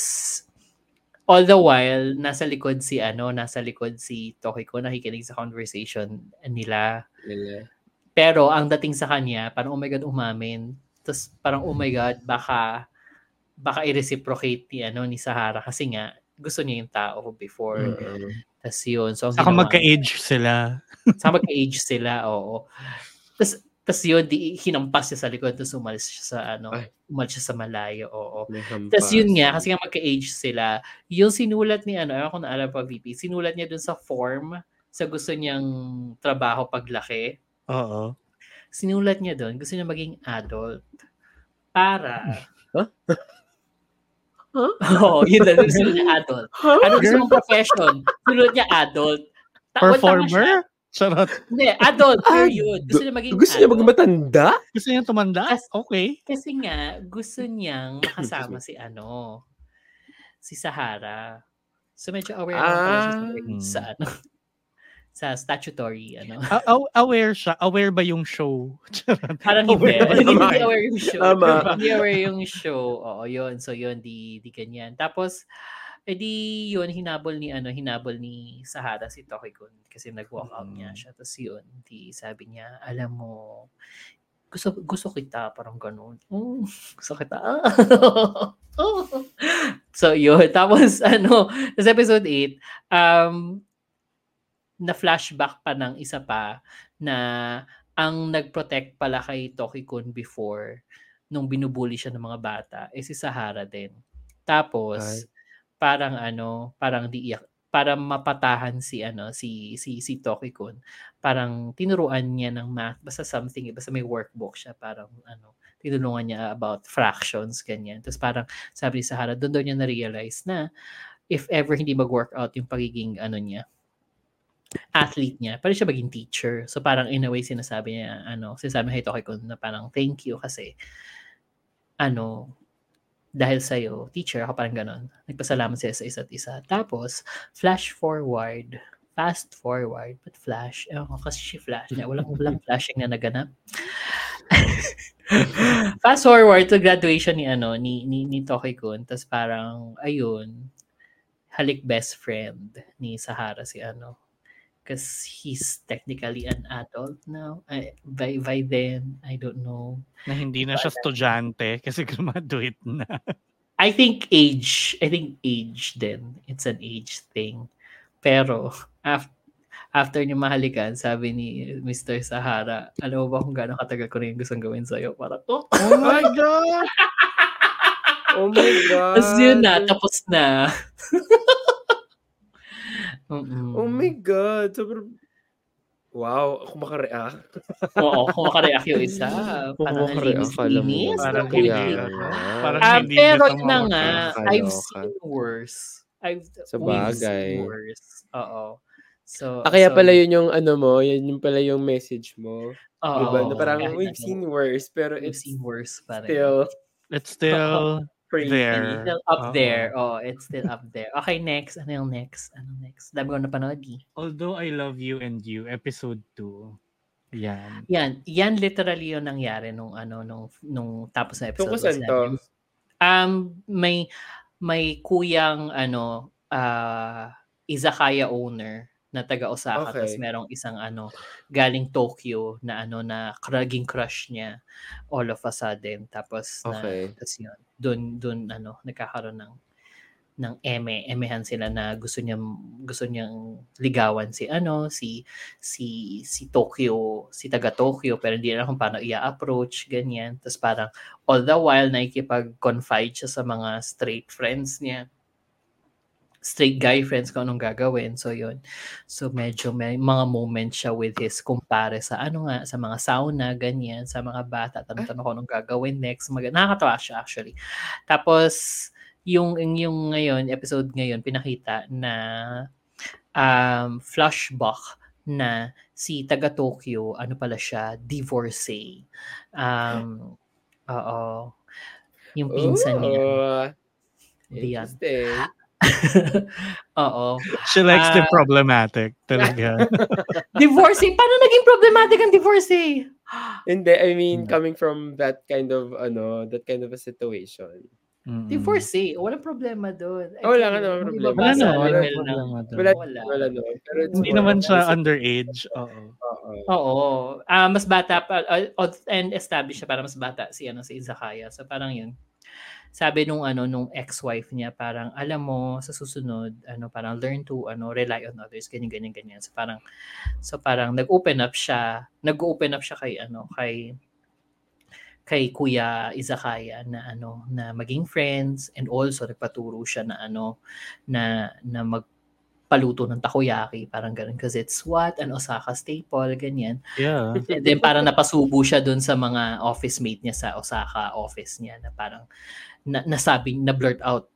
all the while, nasa likod si, ano, nasa likod si Tokiko, nakikinig sa conversation nila. Nila. Pero, ang dating sa kanya, parang, oh my God, umamin. Tapos, parang, oh my God, baka, baka i-reciprocate ni, ano, ni Sahara kasi nga, gusto niya yung tao before. Oo. Tapos yun. So, Saka ginawa- magka-age sila. sa magka-age sila, oo. Tapos, tapos yun, di, hinampas siya sa likod, tapos umalis siya sa, ano, Ay. umalis siya sa malayo, oo. Tapos yun nga, kasi nga magka-age sila, yung sinulat ni, ano, ewan ko na alam pa, VP, sinulat niya dun sa form, sa gusto niyang trabaho paglaki, Oo. sinulat niya dun, gusto niya maging adult. Para, Huh? Oo, oh, yun na, gusto niya adult. Ano gusto mong profession? Sinulat niya adult. Siya. Performer? Charot. Hindi, adult, period. Gusto niya maging Gusto niya maging matanda? Gusto niya tumanda? As- Okay. Kasi nga, gusto niyang makasama si ano, si Sahara. So medyo aware sa, Ah. sa ano, sa statutory, ano. A- aw- aware siya. Aware ba yung show? Parang hindi. Aware hindi, naman. hindi aware yung show. Tama. Hindi aware yung show. Oo, yun. So yun, di, di ganyan. Tapos, edi yun, hinabol ni, ano, hinabol ni Sahara si Tokikun kasi nag-walk out niya Mm. siya. Tapos yun, di sabi niya, alam mo, gusto gusto kita parang ganun. Mm, gusto kita. so yun, tapos ano, sa episode 8, um na flashback pa ng isa pa na ang nag-protect pala kay Toki-kun before nung binubuli siya ng mga bata eh si Sahara din. Tapos Ay. parang ano, parang di para mapatahan si ano si si si Toki-kun. Parang tinuruan niya ng math basta something basta may workbook siya parang ano tinulungan niya about fractions ganyan. Tapos parang sabi ni Sahara doon daw niya na-realize na if ever hindi mag-work out yung pagiging ano niya athlete niya, pwede siya maging teacher. So parang in a way sinasabi niya, ano, sinasabi niya kay Toki-kun na parang thank you kasi ano, dahil sa'yo, teacher, ako parang ganon. Nagpasalamat siya sa isa't isa. Tapos, flash forward, fast forward, but flash, ewan ko kasi si flash niya, walang, walang flashing na naganap. fast forward to graduation ni ano ni ni, ni Toki-kun tapos parang ayun halik best friend ni Sahara si ano because he's technically an adult now. I, by by then, I don't know. Na hindi na siya estudyante kasi graduate na. I think age, I think age then. It's an age thing. Pero after after niya mahalikan, sabi ni Mr. Sahara, alam mo ba kung gaano katagal ko yung gustong gawin sa'yo? Parang, oh! Oh my God! Oh my God. Tapos yun na, tapos na. Mm-mm. Oh my God. Sobrang... Wow, ako makareact. Oo, kung makareact yung isa. Kung Parang makareact, alam mo. linis-linis. Parang hindi, parang Ah, hindi pero yun na nga, Nakakaloka. I've seen worse. I've Sa we've bagay. seen worse. Oo. So, Ah, kaya so, pala yun yung ano mo, yan yung pala yung message mo. Oo, diba? Na parang kahit we've ano, seen worse, pero we've it's seen worse pa rin. still It's still crazy. there. Still up Oo. there. Oh, it's still up there. Okay, next. Ano yung next? Ano next? Dami ko napanood eh. Although I Love You and You, episode 2. Yan. Yan, yan literally yung nangyari nung ano nung nung tapos na episode. Tungkol saan to? Um may may kuyang ano ah izakaya owner na taga Osaka Okay. tapos merong isang ano galing Tokyo na ano na kraging crush niya all of a sudden tapos na Okay. tapos yun doon doon ano nagkakaroon ng ng eme emehan sila na gusto niya gusto niyang ligawan si ano si si si Tokyo si taga Tokyo pero hindi alam kung paano i-approach ganyan tapos parang all the while nakikipag-confide siya sa mga straight friends niya straight guy friends kung anong gagawin. So, yun. So, medyo may mga moments siya with his kumpare sa ano nga, sa mga sauna, ganyan, sa mga bata. Tanong-tanong kung anong gagawin next. Mag- nakakatawa siya actually. Tapos, yung, yung ngayon, episode ngayon, pinakita na um, flashback na si taga Tokyo, ano pala siya, divorcee. Um, oo. Yung pinsan niya. Oh, interesting. Oo. She likes the Ah. problematic talaga. Divorcing? Paano naging problematic ang divorcing? Hindi, I mean, Hmm. coming from that kind of, ano, that kind of a situation. Mm. Divorcee? Walang problema doon. Ah, wala nga naman problema. Wala Wala na, wala problema doon. Wala, Wala. wala, no. Pero it's Hindi naman siya underage. Oo. Oo. Oo. Ah, mas bata pa uh, and established siya para mas bata si ano si Izakaya. So parang 'yun. Sabi nung ano nung ex-wife niya parang alam mo sa susunod ano parang learn to ano rely on others ganyan ganyan ganyan. So parang so parang nag-open up siya, nag-open up siya kay ano kay kay Kuya Izakaya na ano na maging friends and also nagpaturo siya na ano na na magpaluto ng takoyaki parang ganun because it's what an Osaka staple ganyan Yeah. And then parang napasubo siya doon sa mga office mate niya sa Osaka office niya na parang na, nasabi na blurt out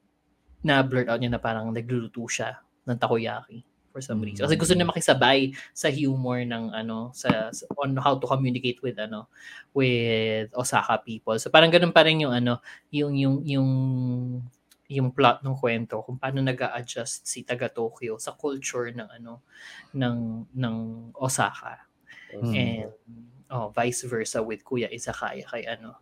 na blurt out niya na parang nagluluto siya ng takoyaki for some reason. Kasi gusto niya makisabay sa humor ng ano sa, sa- on how to communicate with ano with Osaka people. So parang ganun pa rin yung ano yung yung yung yung plot ng kwento kung paano nag-a-adjust si taga Tokyo sa culture ng ano ng ng Osaka Mm. and oh vice versa with Kuya Izakaya kay ano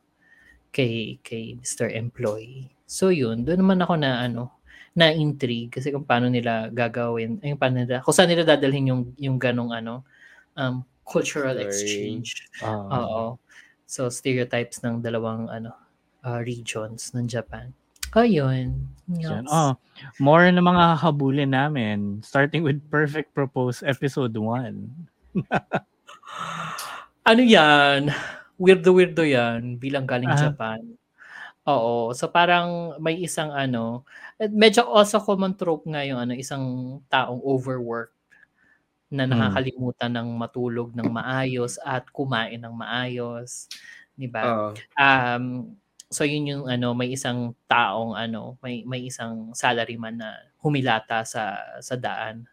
kay kay Mr. Employee. So yun, doon naman ako na ano na intrigue kasi kung paano nila gagawin, ay paano nila, kung saan nila dadalhin yung yung ganong ano um cultural Story. exchange. Oo. Oo. So stereotypes ng dalawang ano uh, regions ng Japan. Ayun. Yan. Yes. Oh, more na mga habulin namin. Starting with Perfect Propose Episode 1. Ano yan? Weirdo-weirdo yan bilang galing Ah. Japan. Oo. So parang may isang ano, medyo also common trope nga yung ano, isang taong overworked na Hmm. nakakalimutan ng matulog ng maayos at kumain ng maayos. 'Di ba? Oo. Um so yun yung ano, may isang taong ano, may may isang salaryman na humilata sa sa daan.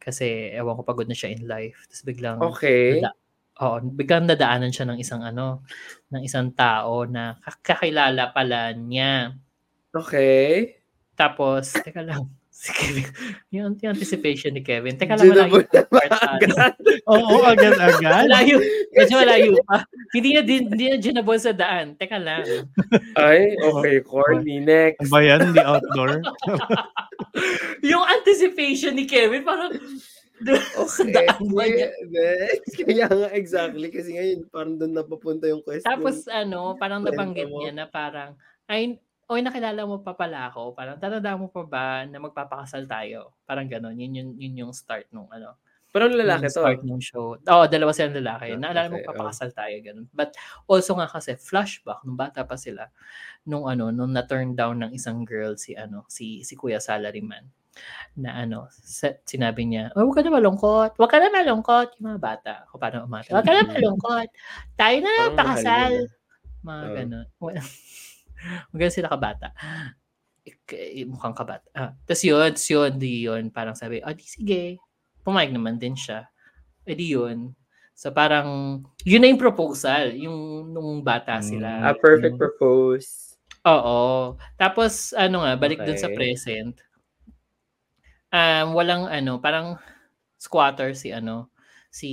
Kasi ewan ko pagod na siya in life. Tapos biglang Okay. Nada- Oo, biglang nadaanan siya ng isang ano, ng isang tao na kak- kakilala pala niya. Okay. Tapos, teka lang, si Kevin, yung, yung anticipation ni Kevin. Teka lang, malayo pa yung part agad. Oo, agad-agad. Malayo, medyo malayo pa. Hindi na, din, hindi na ginabon sa daan. Teka lang. Ay, okay, corny. Next. Ano ba yan? The outdoor? Yung anticipation ni Kevin, parang, Okay. Next. Kaya nga, exactly. Kasi ngayon, parang doon napapunta yung question. Tapos ano, parang nabanggit niya na parang, ay, oy nakilala mo pa pala ako. Parang tatanda mo pa ba na magpapakasal tayo? Parang gano'n. Yun, yun, yun yung start nung ano. parang lalaki yung to. start nung show. Oo, dalawa silang lalaki. Ah, Naalala mo okay, papakasal tayo, ganun. But also nga kasi, flashback, nung bata pa sila, nung ano, nung na-turn down ng isang girl si ano, si si Kuya Salaryman na ano, sinabi niya, oh, huwag ka na malungkot, huwag ka na malungkot, yung mga bata, kung paano umata, huwag ka na malungkot, tayo na lang pakasal. Mga Oo. ganun. Maganda sila kabata. Eh, mukhang kabata. Ah, Tapos yun, tapos yun, di yun, parang sabi, oh, di sige. Pumayag naman din siya. Eh di yun. So parang, yun na yung proposal, yung nung bata sila. A perfect Yung- propose. Oo. Tapos, ano nga, balik dun sa Okay. present. Um, walang ano, parang squatter si ano, si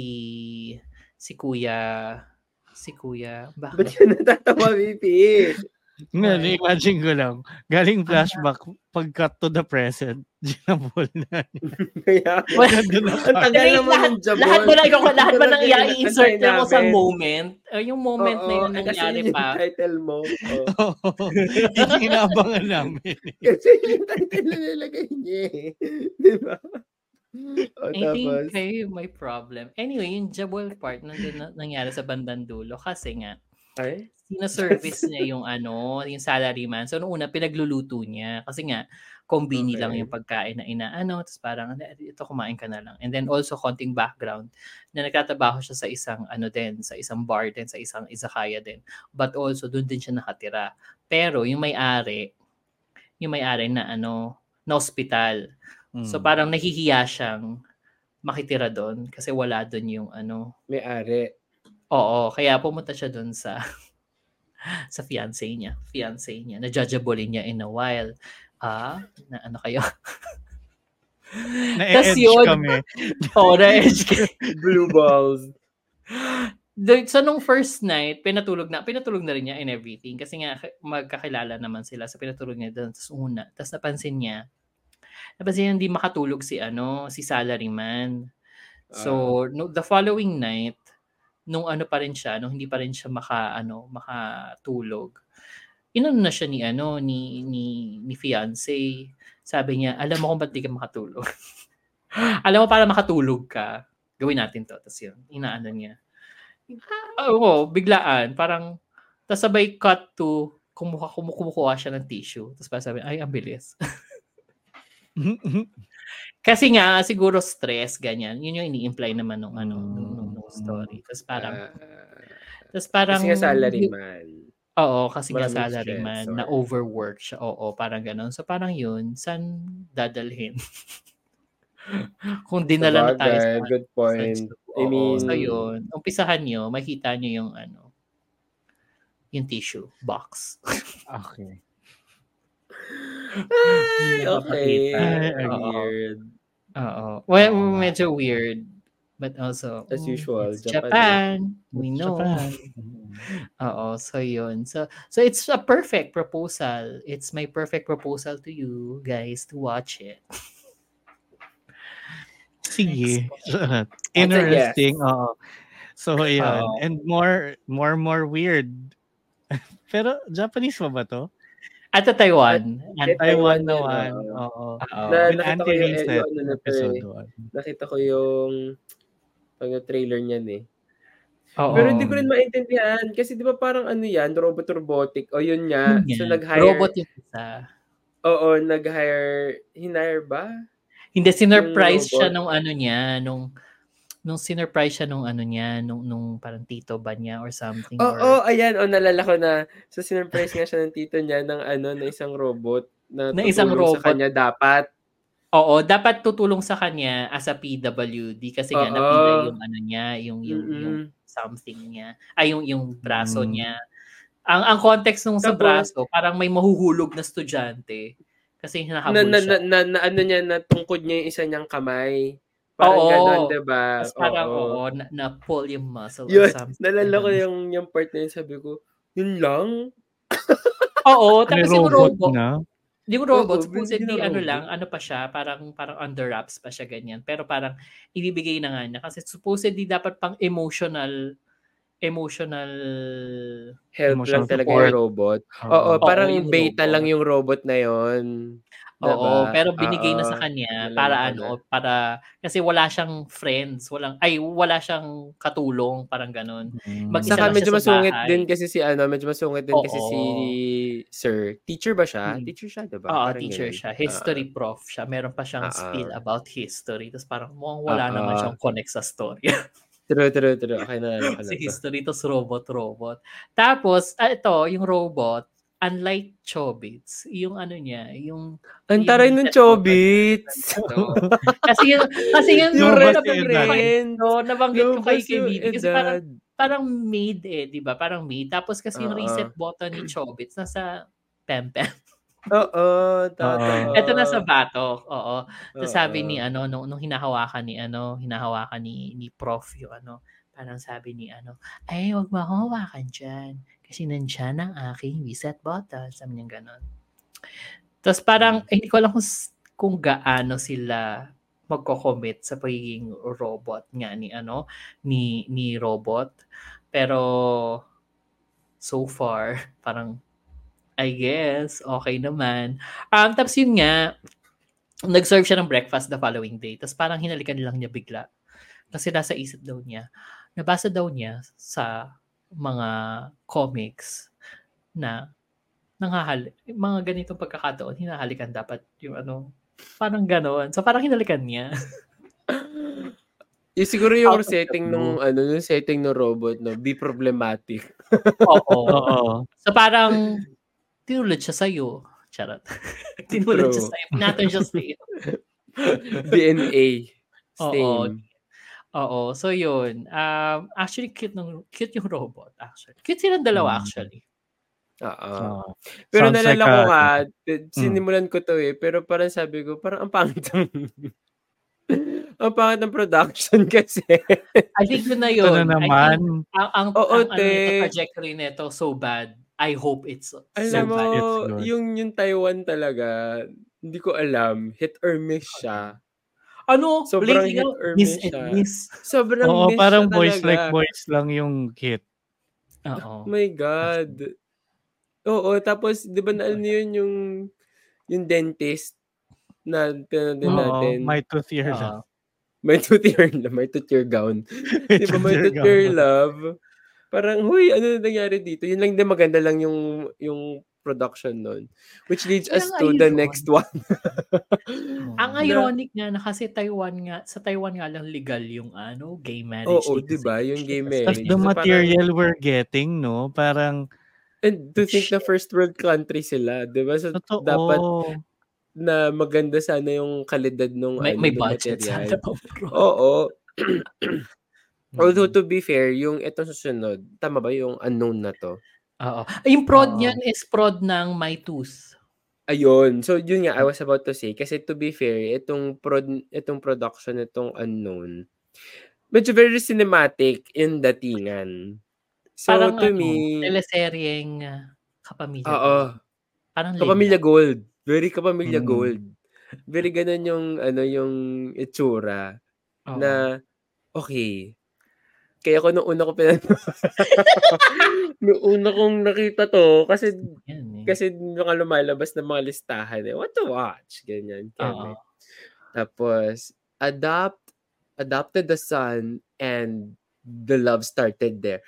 si Kuya, si Kuya, Ba't bakit? ka natatawa, VP? Ngayon, imagine ko lang, galing flashback, pag-cut to the present, ginabol na. Kaya, ang tagal Lahat- naman ng jabon. Lahat mo lang, ikaw, lahat nang Talaga i-insert mo sa moment? Uh, yung moment na yun kasi nangyari yung pa. title mo. Oo. Oo. Hindi inaabangan namin. Kasi yung title na nilagay niya eh. Di ba? O, I think kayo may problem. Anyway, yung jabol part nandun na, nangyari sa bandang dulo kasi nga, ay? Sinaservice niya yung ano, yung salaryman. So, noong una, pinagluluto niya. Kasi nga, kombini Okay. lang yung pagkain na inaano. Tapos parang, "Ano, ito kumain ka na lang. And then also, konting background na nagtatrabaho siya sa isang ano din, sa isang bar din, sa isang izakaya din. But also, doon din siya nakatira. Pero, yung may-ari, yung may-ari na ano, na hospital. So, Hmm. parang nahihiya siyang makitira doon kasi wala doon yung ano, May-ari. Oo, kaya pumunta siya dun sa sa fiancé niya. Fiancé niya. Na-judgeable niya in a while. Ah, na ano kayo? Tas Na-edge yun. kami. Oo, na-edge ka. Blue balls. Doon- So, nung first night, pinatulog na, pinatulog na rin niya and everything. Kasi nga, magkakilala naman sila. So, pinatulog niya doon. Tapos una. Tapos napansin niya, napansin niya hindi makatulog si ano, si salaryman. So, no, the following night, nung ano pa rin siya, nung hindi pa rin siya maka, ano, makatulog, inano na siya ni, ano, ni, ni, ni fiancé. Sabi niya, alam mo kung ba't di ka makatulog? alam mo, para makatulog ka, gawin natin to. Tapos yun, inaano niya. Ah, Oo, biglaan. Parang, tapos sabay cut to, kumuha, kumu- kumukuha siya ng tissue. Tapos parang sabi, ay, ang bilis. Kasi nga, siguro stress, ganyan. Yun yung ini-imply naman nung, ano, nung, nung, nung story. Tapos parang, Ah, tapos parang, kasi nga salaryman. Oo, kasi nga Maraming salaryman, stress na or- overwork siya. Oo, parang ganun. So parang yun, saan dadalhin? Kung dinala na tayo sa, Sabagay, good point. sa- I mean, so yun, umpisahan nyo, makita nyo yung ano, yung tissue box. okay. Ay, okay. Ay, oo. Weird. Oo. Well, Oo nga. medyo weird. But also, As mm, usual, it's Japan. Japan. We know. Japan. Oo, so yun. So so it's a perfect proposal. It's my perfect proposal to you guys to watch it. Sige. yes. Interesting. Oo. So, ayan. Oo. And more, more, more weird. Pero, Japanese pa ba to? At the Taiwan. At- At, Taiwan Taiwan naman. yun, Oo. Na- With nakita ko yung- anti-reset yung ano na to eh. episode one. Nakita ko yung pag trailer niyan eh. Oo. Pero hindi ko rin maintindihan kasi 'di ba parang ano 'yan, robot robotic. O yun nga. Yun So nag-hire Robot yung isa. Oo, nag-hire, hinire ba? Hindi, sinurprise siya nung ano niya, nung nung sinurprise siya nung ano niya, nung, nung parang tito ba niya or something. Oo, or, ayan, o nalala ko na. So sinurprise nga siya ng tito niya ng ano, na isang robot na, Na isang robot. sa kanya dapat. Oo, dapat tutulong sa kanya as a PWD kasi nga napila yung ano niya, yung yung, yung Mm-mm. something niya. Ay yung yung braso Mm. niya. Ang ang context nung sa Tapos- braso, parang may mahuhulog na estudyante kasi Na, hinahabol na, siya. na, na, na, ano niya, natungkod niya yung isa niyang kamay. Parang Oo. ganon, diba? Tapos parang Oo. oo, na, na pull yung muscle Yun, or something. Nalala ko yung, yung part na yun, sabi ko, yun lang? Oo, tapos yung robot robot, na. Yung robot, Oo, supposedly ano robot. lang, ano pa siya, parang parang under wraps pa siya ganyan. Pero parang ibibigay na nga niya kasi supposedly dapat pang emotional emotional Help Emotional lang talaga support. yung robot. Oo, Oo. parang yung beta robot. lang yung robot na yon. Oo, pero binigay na Oo, sa kanya nalala para ano, para kasi wala siyang friends, walang ay wala siyang katulong, parang ganun. Mm. Mag-isa Saka medyo siya sa masungit bahay. din kasi si ano, medyo masungit din kasi Oo. si Sir. Teacher ba siya? Hmm. Teacher siya, diba? Oo, Parang teacher ganun. siya. History prof siya. Meron pa siyang ah. spill about history. Tapos parang mukhang wala Ah, naman siyang connect sa story. True, true, true. Okay, nalala ko na si to. history, tapos robot, robot. Tapos, ah, ito, yung robot, unlike Chobits, yung ano niya, yung... Ang taray ng Chobits! kasi yung, kasi yung, Yung red! No, nabanggit ko kay Kevin. Kasi parang, parang made eh, di ba? Parang made. Tapos kasi yung Oo. reset button ni Chobits, nasa Pempem. Oo, totoo. Ito nasa batok. Oo. Tapos sabi ni ano nung, nung hinahawakan ni ano, hinahawakan ni ni prof yung ano. parang sabi ni ano, ay, wag mo hawakan dyan. Kasi nandyan ang aking reset button. Sabi niya ganon. Tapos parang, eh, hindi ko alam kung, kung gaano sila magko-commit sa pagiging robot nga ni ano ni ni robot pero so far parang I guess okay naman um tapos yun nga nag-serve siya ng breakfast the following day tapos parang hinalikan lang niya bigla kasi nasa isip daw niya nabasa daw niya sa mga comics na nanghahal mga ganitong pagkakataon hinahalikan dapat yung ano parang gano'n so parang hinalikan niya Yung siguro yung Out setting nung ano, yung setting ng robot no, be problematic. oo Oo. So parang tinulad siya sa'yo. Charot. tinulad siya True. sa'yo. Pinatan siya sa'yo. DNA. Oo. Same. Oo. So yun. Um, actually, cute, nung, cute yung robot. Actually. Cute silang dalawa Mm. actually. Oo. Oo. Pero Sounds nalala like ko a- nga, t- sinimulan ko to eh, pero parang sabi ko, parang ang pangit ng, ang pangit ng production kasi. I think yun na Ito yun. na I naman. think ang, ang, Oo, ang ano, te. nito, trajectory nito so bad. I hope it's so Alam mo, bad. Yung, yung Taiwan talaga, hindi ko alam, hit or miss siya. Ano? Sobrang hit or miss miss and miss. Sobrang Oo, miss parang boys talaga. like boys lang yung hit. Oo. Oh my God. Oo, tapos, di ba na ano yun yung, yung dentist na pinanood din Oo, natin. my tooth year Oo. lang. May two tier, may two tier gown. Di ba may two tier love? Parang, huy, ano na nangyari dito? Yun lang din maganda lang yung, yung production nun. Which leads us ang to the next one. Ang Na- ironic nga na kasi Taiwan nga, sa Taiwan nga lang legal yung ano, gay marriage. Oo, dito di ba? sa Yung gay Asia. Tapos marriage. the So, parang- material we're getting, no? Parang, And to think na first world country sila, di ba? So, totoo. dapat na maganda sana yung kalidad nung, May, ano, may budget material. sana. Oo. Although Mm. to be fair, yung itong susunod, tama ba yung unknown na to? Oo. Yung prod Oo. niyan is prod ng My Tooth. Ayun. So yun nga I was about to say kasi to be fair, itong prod itong production itong unknown medyo very cinematic in datingan. So Parang to ano, me, teleseryeng kapamilya. oo, Parang kapamilya Linda. gold. Very kapamilya Mm. gold. Very ganun yung ano yung itsura Oo. na okay. Kaya ko nung una ko pinag nung una kong nakita to kasi Yan, eh. Kasi mga lumalabas ng mga listahan eh. What to watch? Ganyan. Oo. Tapos, adopt, adopted the son and the love started there.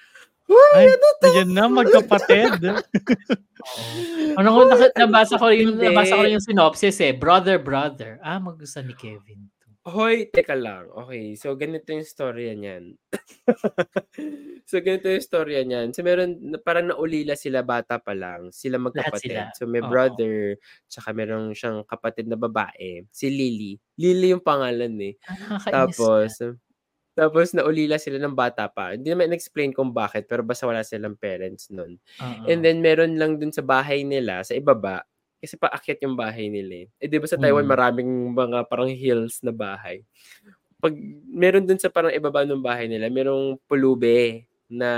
Ay, ayan na, magkapatid. Oo. Ano ko nabasa ko yung nabasa ko yung synopsis eh. Brother, brother. Ah, magustuhan ni Kevin. Hoy, teka lang. Okay, so ganito yung storya niyan. so ganito yung storya niyan. So meron, parang naulila sila bata pa lang. Sila magkapatid. sila. So may Oo. brother, tsaka meron siyang kapatid na babae. Si Lily. Lily yung pangalan eh. Ah, nakakainis Tapos, na. tapos naulila sila ng bata pa. Hindi naman explain kung bakit, pero basta wala silang parents nun. Oo. And then, meron lang dun sa bahay nila, sa ibaba, kasi paakyat yung bahay nila eh. Eh, di ba sa Taiwan, Mm. maraming mga parang hills na bahay. Pag meron dun sa parang ibaba ng bahay nila, merong pulube na,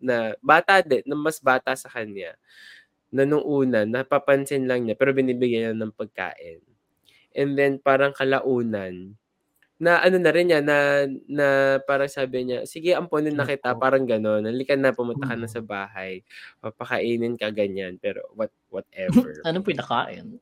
na bata din, na mas bata sa kanya, na nung una, napapansin lang niya, pero binibigyan niya ng pagkain. And then, parang kalaunan, na ano na rin niya, na, na parang sabi niya, sige, amponin na kita, Nako. parang gano'n. Halika na, pumunta ka na Mm. sa bahay. Papakainin ka ganyan, pero what whatever. Anong pinakain?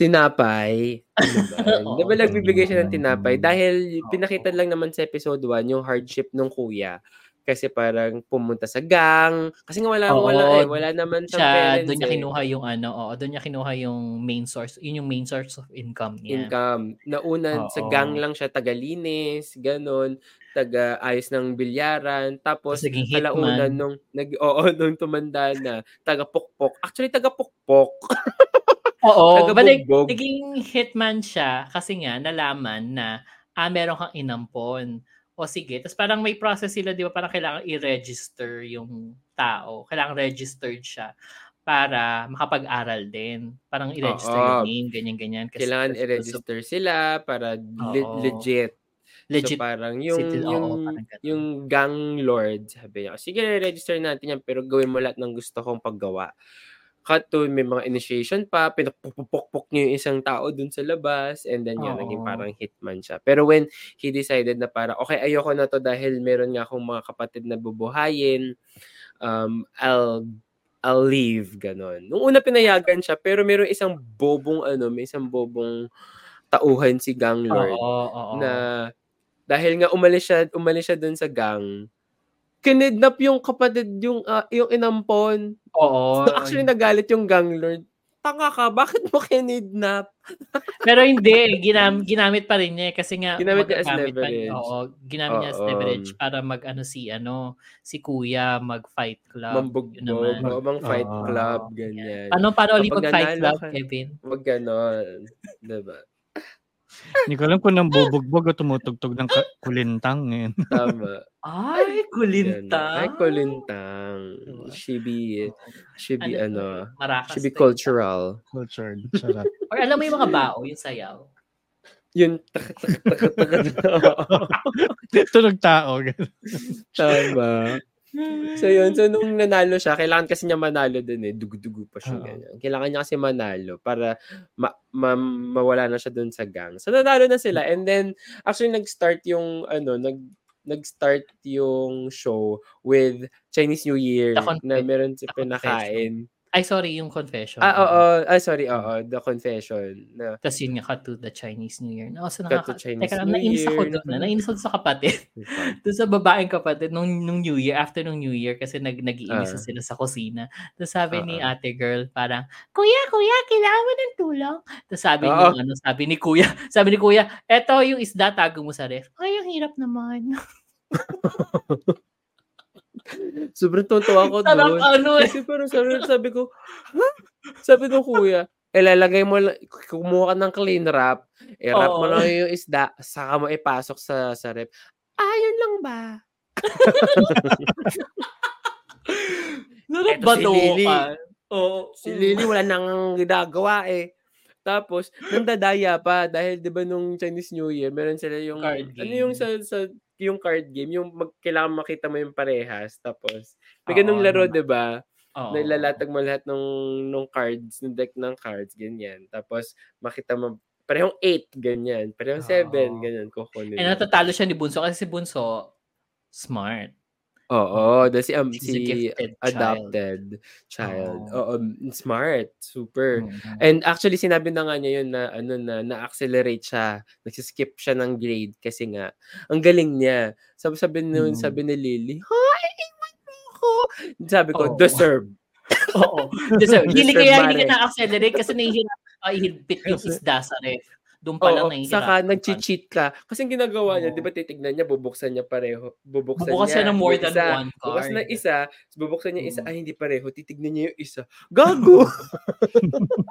tinapay. Ano ba? Di ba Oo. nagbibigay siya ng tinapay? Dahil pinakita lang naman sa episode 1 yung hardship nung kuya. Kasi parang pumunta sa gang. Kasi nga wala, Oo. wala eh. Wala naman sa Siya, parents doon niya eh. kinuha yung ano, oo, doon niya kinuha yung main source, yun yung main source of income niya. income. Nauna sa Oo. gang lang siya, tagalinis, ganon, taga-ayos ng bilyaran. Tapos, naging hitman. nung, nag, oo, nung tumanda na, taga-pukpok. Actually, taga-pukpok. Oo, but like, Taga-bugbog. naging hitman siya kasi nga nalaman na ah, meron kang inampon. O sige, tapos parang may process sila, di ba? Parang kailangan i-register yung tao. Kailangan registered siya para makapag-aral din. Parang i-register Oo. yung name, ganyan-ganyan. Kasi Kailangan i-register sila para le- Oo. legit. Legit. So parang yung citi- oo, yung parang ganun. yung gang lord, sabi niya, sige, register natin yan, pero gawin mo lahat ng gusto kong paggawa. Cut to, may mga initiation pa, pinapupukpok niya yung isang tao dun sa labas, and then yun, naging parang hitman siya. Pero when he decided na parang, okay, ayoko na to dahil meron nga akong mga kapatid na bubuhayin, um, I'll I'll leave, ganon. Nung una pinayagan siya, pero meron isang bobong ano, may isang bobong tauhan si Gang Lord Oo, oo. na dahil nga umalis siya, umalis siya dun sa gang, kinidnap yung kapatid, yung, ah, yung inampon. Oo. So, actually, nagalit yung gang lord. Tanga ka, bakit mo kinidnap? Pero hindi, ginam, ginamit pa rin niya eh, kasi nga Ginamit niya as pa- leverage. Oo, ginamit niya as Oo. leverage para mag ano si ano, si Kuya mag-fight club. Mambugbog, Yun naman. o bang fight Oo. club, ganyan. Paano paano ulit mag-fight nanalo club, ka- Kevin? Wag ganon. Diba? Hindi ko alam kung nang bubugbog o tumutugtog ng ka- kulintang. Ngayon. Tama. Ay, kulintang. Ay, kulintang. Should be, should be, Ano ano, should be eh. cultural. Cultured. Sarap. Or alam mo yung mga bao, yung sayaw. Yun, tak, tak, tak, tak. Tunog tao. Tama. So yun, so nung nanalo siya, kailangan kasi niya manalo din eh. Dugu-dugu pa siya. Oo. ganyan. Kailangan niya kasi manalo para ma- ma- mawala na siya dun sa gang. So nanalo na sila. And then, actually nag-start yung, ano, nag nag-start yung show with Chinese New Year na meron si pinakain. Ay, sorry, yung confession. Ah, oo. Ah, sorry. Oo. The confession. Na, Tapos yun nga, cut to the Chinese New Year. No, so Cut nakaka- to Chinese Teka, New nainis ako Year. doon. Na, nainis ako sa kapatid. doon sa babaeng kapatid nung, nung New Year, after nung New Year, kasi nag, nag-iinis na Ah. sila sa kusina. Tapos sabi ni Ah, ah. ate girl, parang, Kuya, kuya, kailangan mo ng tulong. Tapos sabi ni, Oo. ano, sabi ni kuya, sabi ni kuya, eto yung isda, tago mo sa ref. Ay, ang hirap naman. sobrang tonto ako Sarap doon. ano eh. Kasi parang sabi, sabi ko, huh? Sabi ng kuya, ilalagay mo, lang- kumuha ka ng clean wrap, i-wrap mo lang yung isda, saka mo ipasok sa, sa rep. Ah, yun lang ba? Sarap ba si Lily. Oo. Si Lily wala nang ginagawa eh. Tapos, nandadaya pa dahil 'di ba nung Chinese New Year, meron sila yung Card ano yung sa, sa yung card game, yung mag, kailangan makita mo yung parehas. Tapos, may Oo, ganung laro, naman. 'di ba? Oo. na ilalatag mo lahat ng nung cards, ng deck ng cards, ganyan. Tapos, makita mo, parehong 8, ganyan. Parehong 7, Oo. ganyan, kukunin. Eh, mo. natatalo siya ni Bunso kasi si Bunso, smart. Oo, dahil si, um, She's si gifted child. adopted child. Oo. Oo, smart. Super. Mhm. And actually, sinabi na nga niya yun na, ano na, na-accelerate siya. Nagsiskip siya ng grade kasi nga, ang galing niya. Sabi, sabi, nun, Mm. sabi ni Lily, mo ako. Sabi ko, Oo. deserve. Oo. Deserve. Hindi kaya hindi ka na-accelerate kasi nahihirap ka ihigpit yung isda sa ref. Doon pa lang Oo, nahihirap. saka nag-cheat ka. Kasi ang ginagawa niya, Oo. di ba titignan niya, bubuksan niya pareho. Bubuksan, Bubukas niya. ng more than isa, one card. na isa, bubuksan niya isa, Mm. ay hindi pareho, titignan niya yung isa. Gago!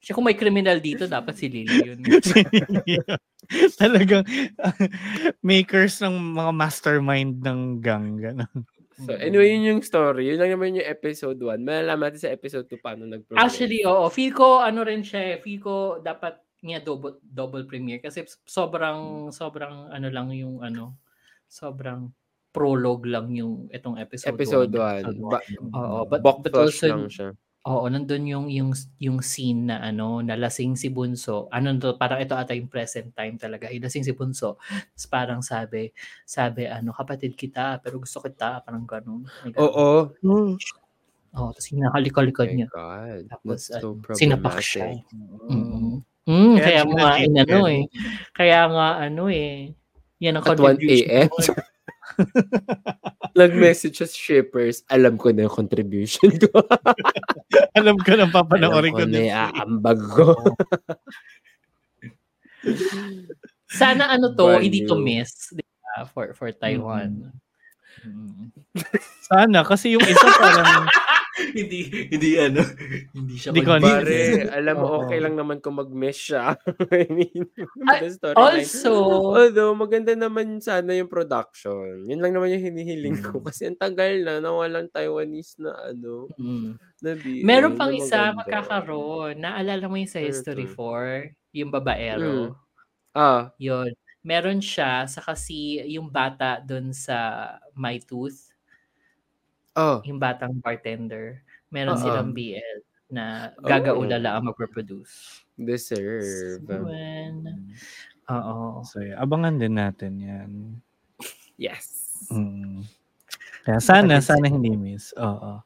Siya kung may criminal dito, dapat si Lily yun. Talagang makers ng mga mastermind ng gang. Ganun. so anyway, yun yung story. Yun lang naman yung episode 1. Malalaman natin sa episode 2 paano nag-progress. Actually, oo. Feel ko, ano rin siya eh. Feel ko dapat niya double, double premiere kasi sobrang, sobrang ano lang yung ano, sobrang prologue lang yung itong episode episode 1. 1. Ba- Oo, but, Bok but also, lang siya. Oo, nandun yung yung yung scene na ano, nalasing si Bunso. Ano to, parang ito ata yung present time talaga. Ilasing si Bunso. Tapos parang sabi, sabi ano, kapatid kita, pero gusto kita, parang ganun. Oo. Oo, tapos hinahalik-halikan niya. God. Tapos That's so ano, sinapak siya. problematic. Mm. Mm, Kaya kaya mo nga inano eh. Kaya nga ano eh. Yan ang At 1 contribution. a.m. Nag-message sa shippers, alam ko na yung contribution ko. Alam ko alam papanoorin ko ko na aambag ko. Sana ano to, Value. hindi to miss di ba, for for Taiwan. Mm. Sana, kasi yung isa parang hindi hindi ano, hindi siya Hindi Pare, alam mo, okay lang naman kung mag-miss siya. I mean, storyline. Also, Although, maganda naman sana yung production. Yun lang naman yung hinihiling ko. Mm. Kasi ang tagal na, nawalan Taiwanese na ano, mm. na BL meron pang na isa maganda. magkakaroon. Naalala mo yung sa History to? 4, yung babaero. Ah, Yun. meron siya sa kasi yung bata dun sa My Tooth, Oh, yung batang bartender, meron Oo. silang BL na gagaulala ang magproproduce. deserve. So, when, oo. So, yeah, abangan din natin yan. Yes. Mm. Kaya sana, sana hindi miss. Oo.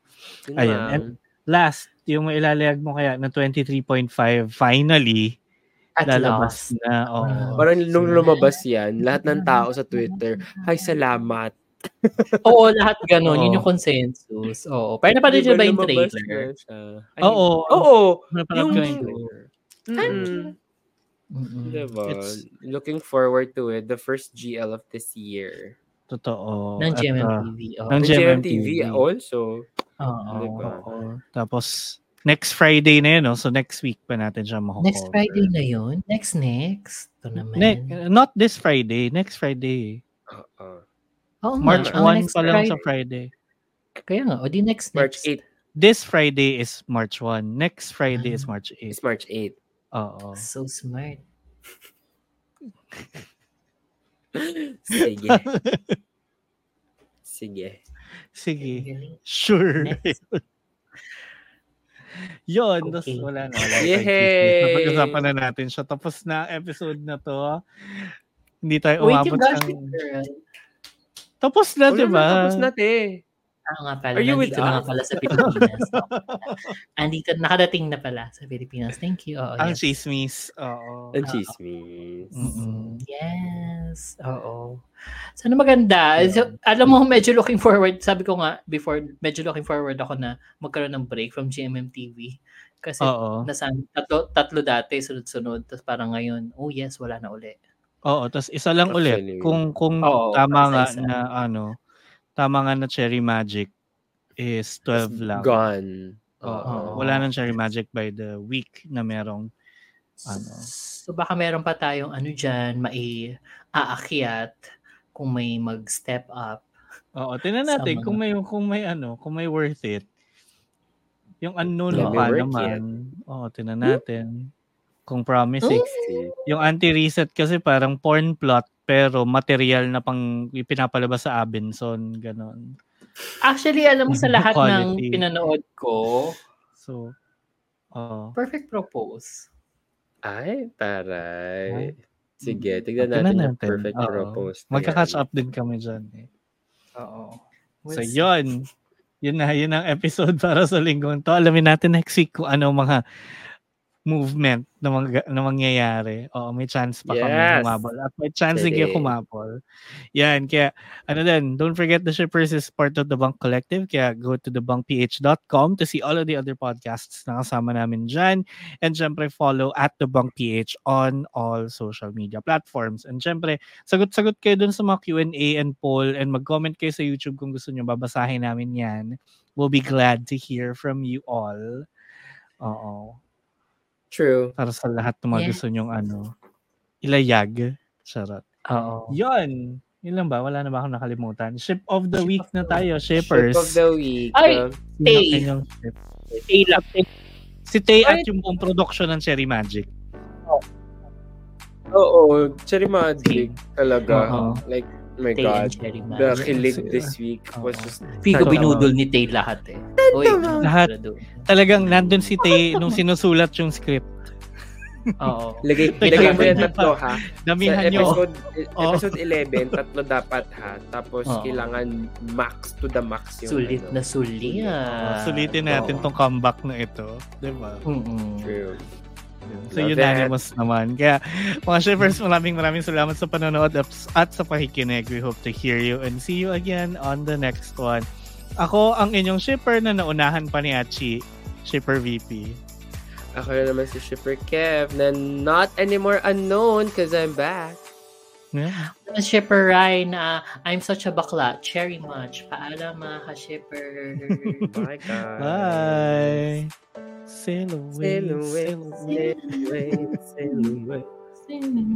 Yun Ayun, and- Last, yung mailalayag mo kaya na 23.5, finally, At lalabas last. na. Oo. Ah. Parang nung lumabas yan, lahat ng tao sa Twitter, ay salamat. Oo, lahat ganun. Oo. Yun yung consensus. Oo. Pero napanood nyo ba yung trailer? siya? Ay, Oo. Oo. Napanood Yung- ko yung trailer. Mm-mm. Diba? It's- Looking forward to it. The first GL of this year. Totoo. Ng At, ah, GMMTV. Oo. ng And GMMTV. Also. Oo. Diba? Oo. Tapos, next Friday na yun, no? So, next week pa natin siya makukover. Next Friday na yun? Next, next. Ito naman. Ne- not this Friday. Next Friday. Oo. Oo March ang 1 next pa lang Friday. sa Friday. Kaya nga, o di next, March next. 8 This Friday is March 1. Next Friday is Ah. March 8. is March 8. Oo. So smart. Sige. Sige. Sige. Sure. Yun. Okay. wala na. Wala Yay! Napag-usapan na natin siya. Tapos na episode na to. Hindi tayo Wait, umabot Gossip ng... Tapos na, di ba? na, Tapos na, te. Ah, nga pala. Are you with nga pala sa Pilipinas. Andito, nakadating na pala sa Pilipinas. Thank you. Oo, Ang yes. chismis. Oo. Ang chismis. Mm-mm. Yes. Oo. Sana maganda. So, alam mo, medyo looking forward. Sabi ko nga before, medyo looking forward ako na magkaroon ng break from GMMTV. Kasi Oo. nasa tatlo, tatlo dati, sunod-sunod. Tapos parang ngayon, oh yes, wala na uli. Oo, tapos isa lang ulit. Actually, Kung kung Oo, tama nga isa-isa. na ano, tama nga na Cherry Magic is 12 lang. Gone. Oo. Oo. Wala nang Cherry Magic by the week na merong ano. So baka meron pa tayong ano dyan, mai-aakyat kung may mag-step up. Oo, tingnan natin mga- kung may kung may ano, kung may worth it. Yung unknown me pa naman. Oo, tingnan natin. Kung promising. 60. Yung anti-reset kasi parang porn plot pero material na pang pinapalabas sa Abenson, ganon. Actually, alam mo sa lahat ng pinanood ko, So, oo. perfect propose. Ay, taray. Ay. Sige, tignan Tingnan natin yung natin. perfect Oo. propose. Magka-catch up din kami dyan eh. Oo. So, yun. Yun na, yun ang episode para sa linggong to. Alamin natin next week kung ano mga movement na, mga, na mangyayari. Oo, may chance pa kami Yes. humabol. At may chance Sige. sige humabol. Yan, kaya ano din, don't forget the Shippers is part of the Bunk Collective. Kaya go to thebunkph.com to see all of the other podcasts na kasama namin dyan. And syempre, follow at the PH on all social media platforms. And syempre, sagot-sagot kayo dun sa mga Q&A and poll and mag-comment kayo sa YouTube kung gusto nyo. Babasahin namin yan. We'll be glad to hear from you all. Oo. True. Para sa lahat ng mga Yeah. gusto nyong ano, ilayag. Charot. Oo. Yun. Yun lang ba? Wala na ba akong nakalimutan? Ship of the Ship week of na the tayo, shippers. Ship of the week. Ay! Sino Tay. Tay lang. Si Tay Ay! at yung buong production ng Cherry Magic. Oo, Cherry Magic talaga. Oo. Like, oh my Tay God. The kilig this week was just Figo binudol ni Tay lahat eh. Uy, Lahat. Talagang nandun si Tay nung sinusulat yung script. Oo. Lagay, lagay mo yan tatlo ha. Damihan Sa nyo. episode, Oo. episode 11, tatlo dapat ha. Tapos Oo. kailangan max to the max yung Sulit ano. na sulit. Uh, sulitin natin Oo. tong comeback na ito. Diba? Mm-mm. True. So Love unanimous naman. Kaya mga shippers, maraming maraming salamat sa panonood at, at sa pakikinig. We hope to hear you and see you again on the next one. Ako ang inyong shipper na naunahan pa ni Achi, Shipper VP. Ako na naman si Shipper Kev na not anymore unknown because I'm back. Yeah. Shipper Ryan, na I'm such a bakla. Cherry much. Paalam mga ka-shipper. Bye, guys. Bye. Sail away, Sail away, sail away. sail away, sail away.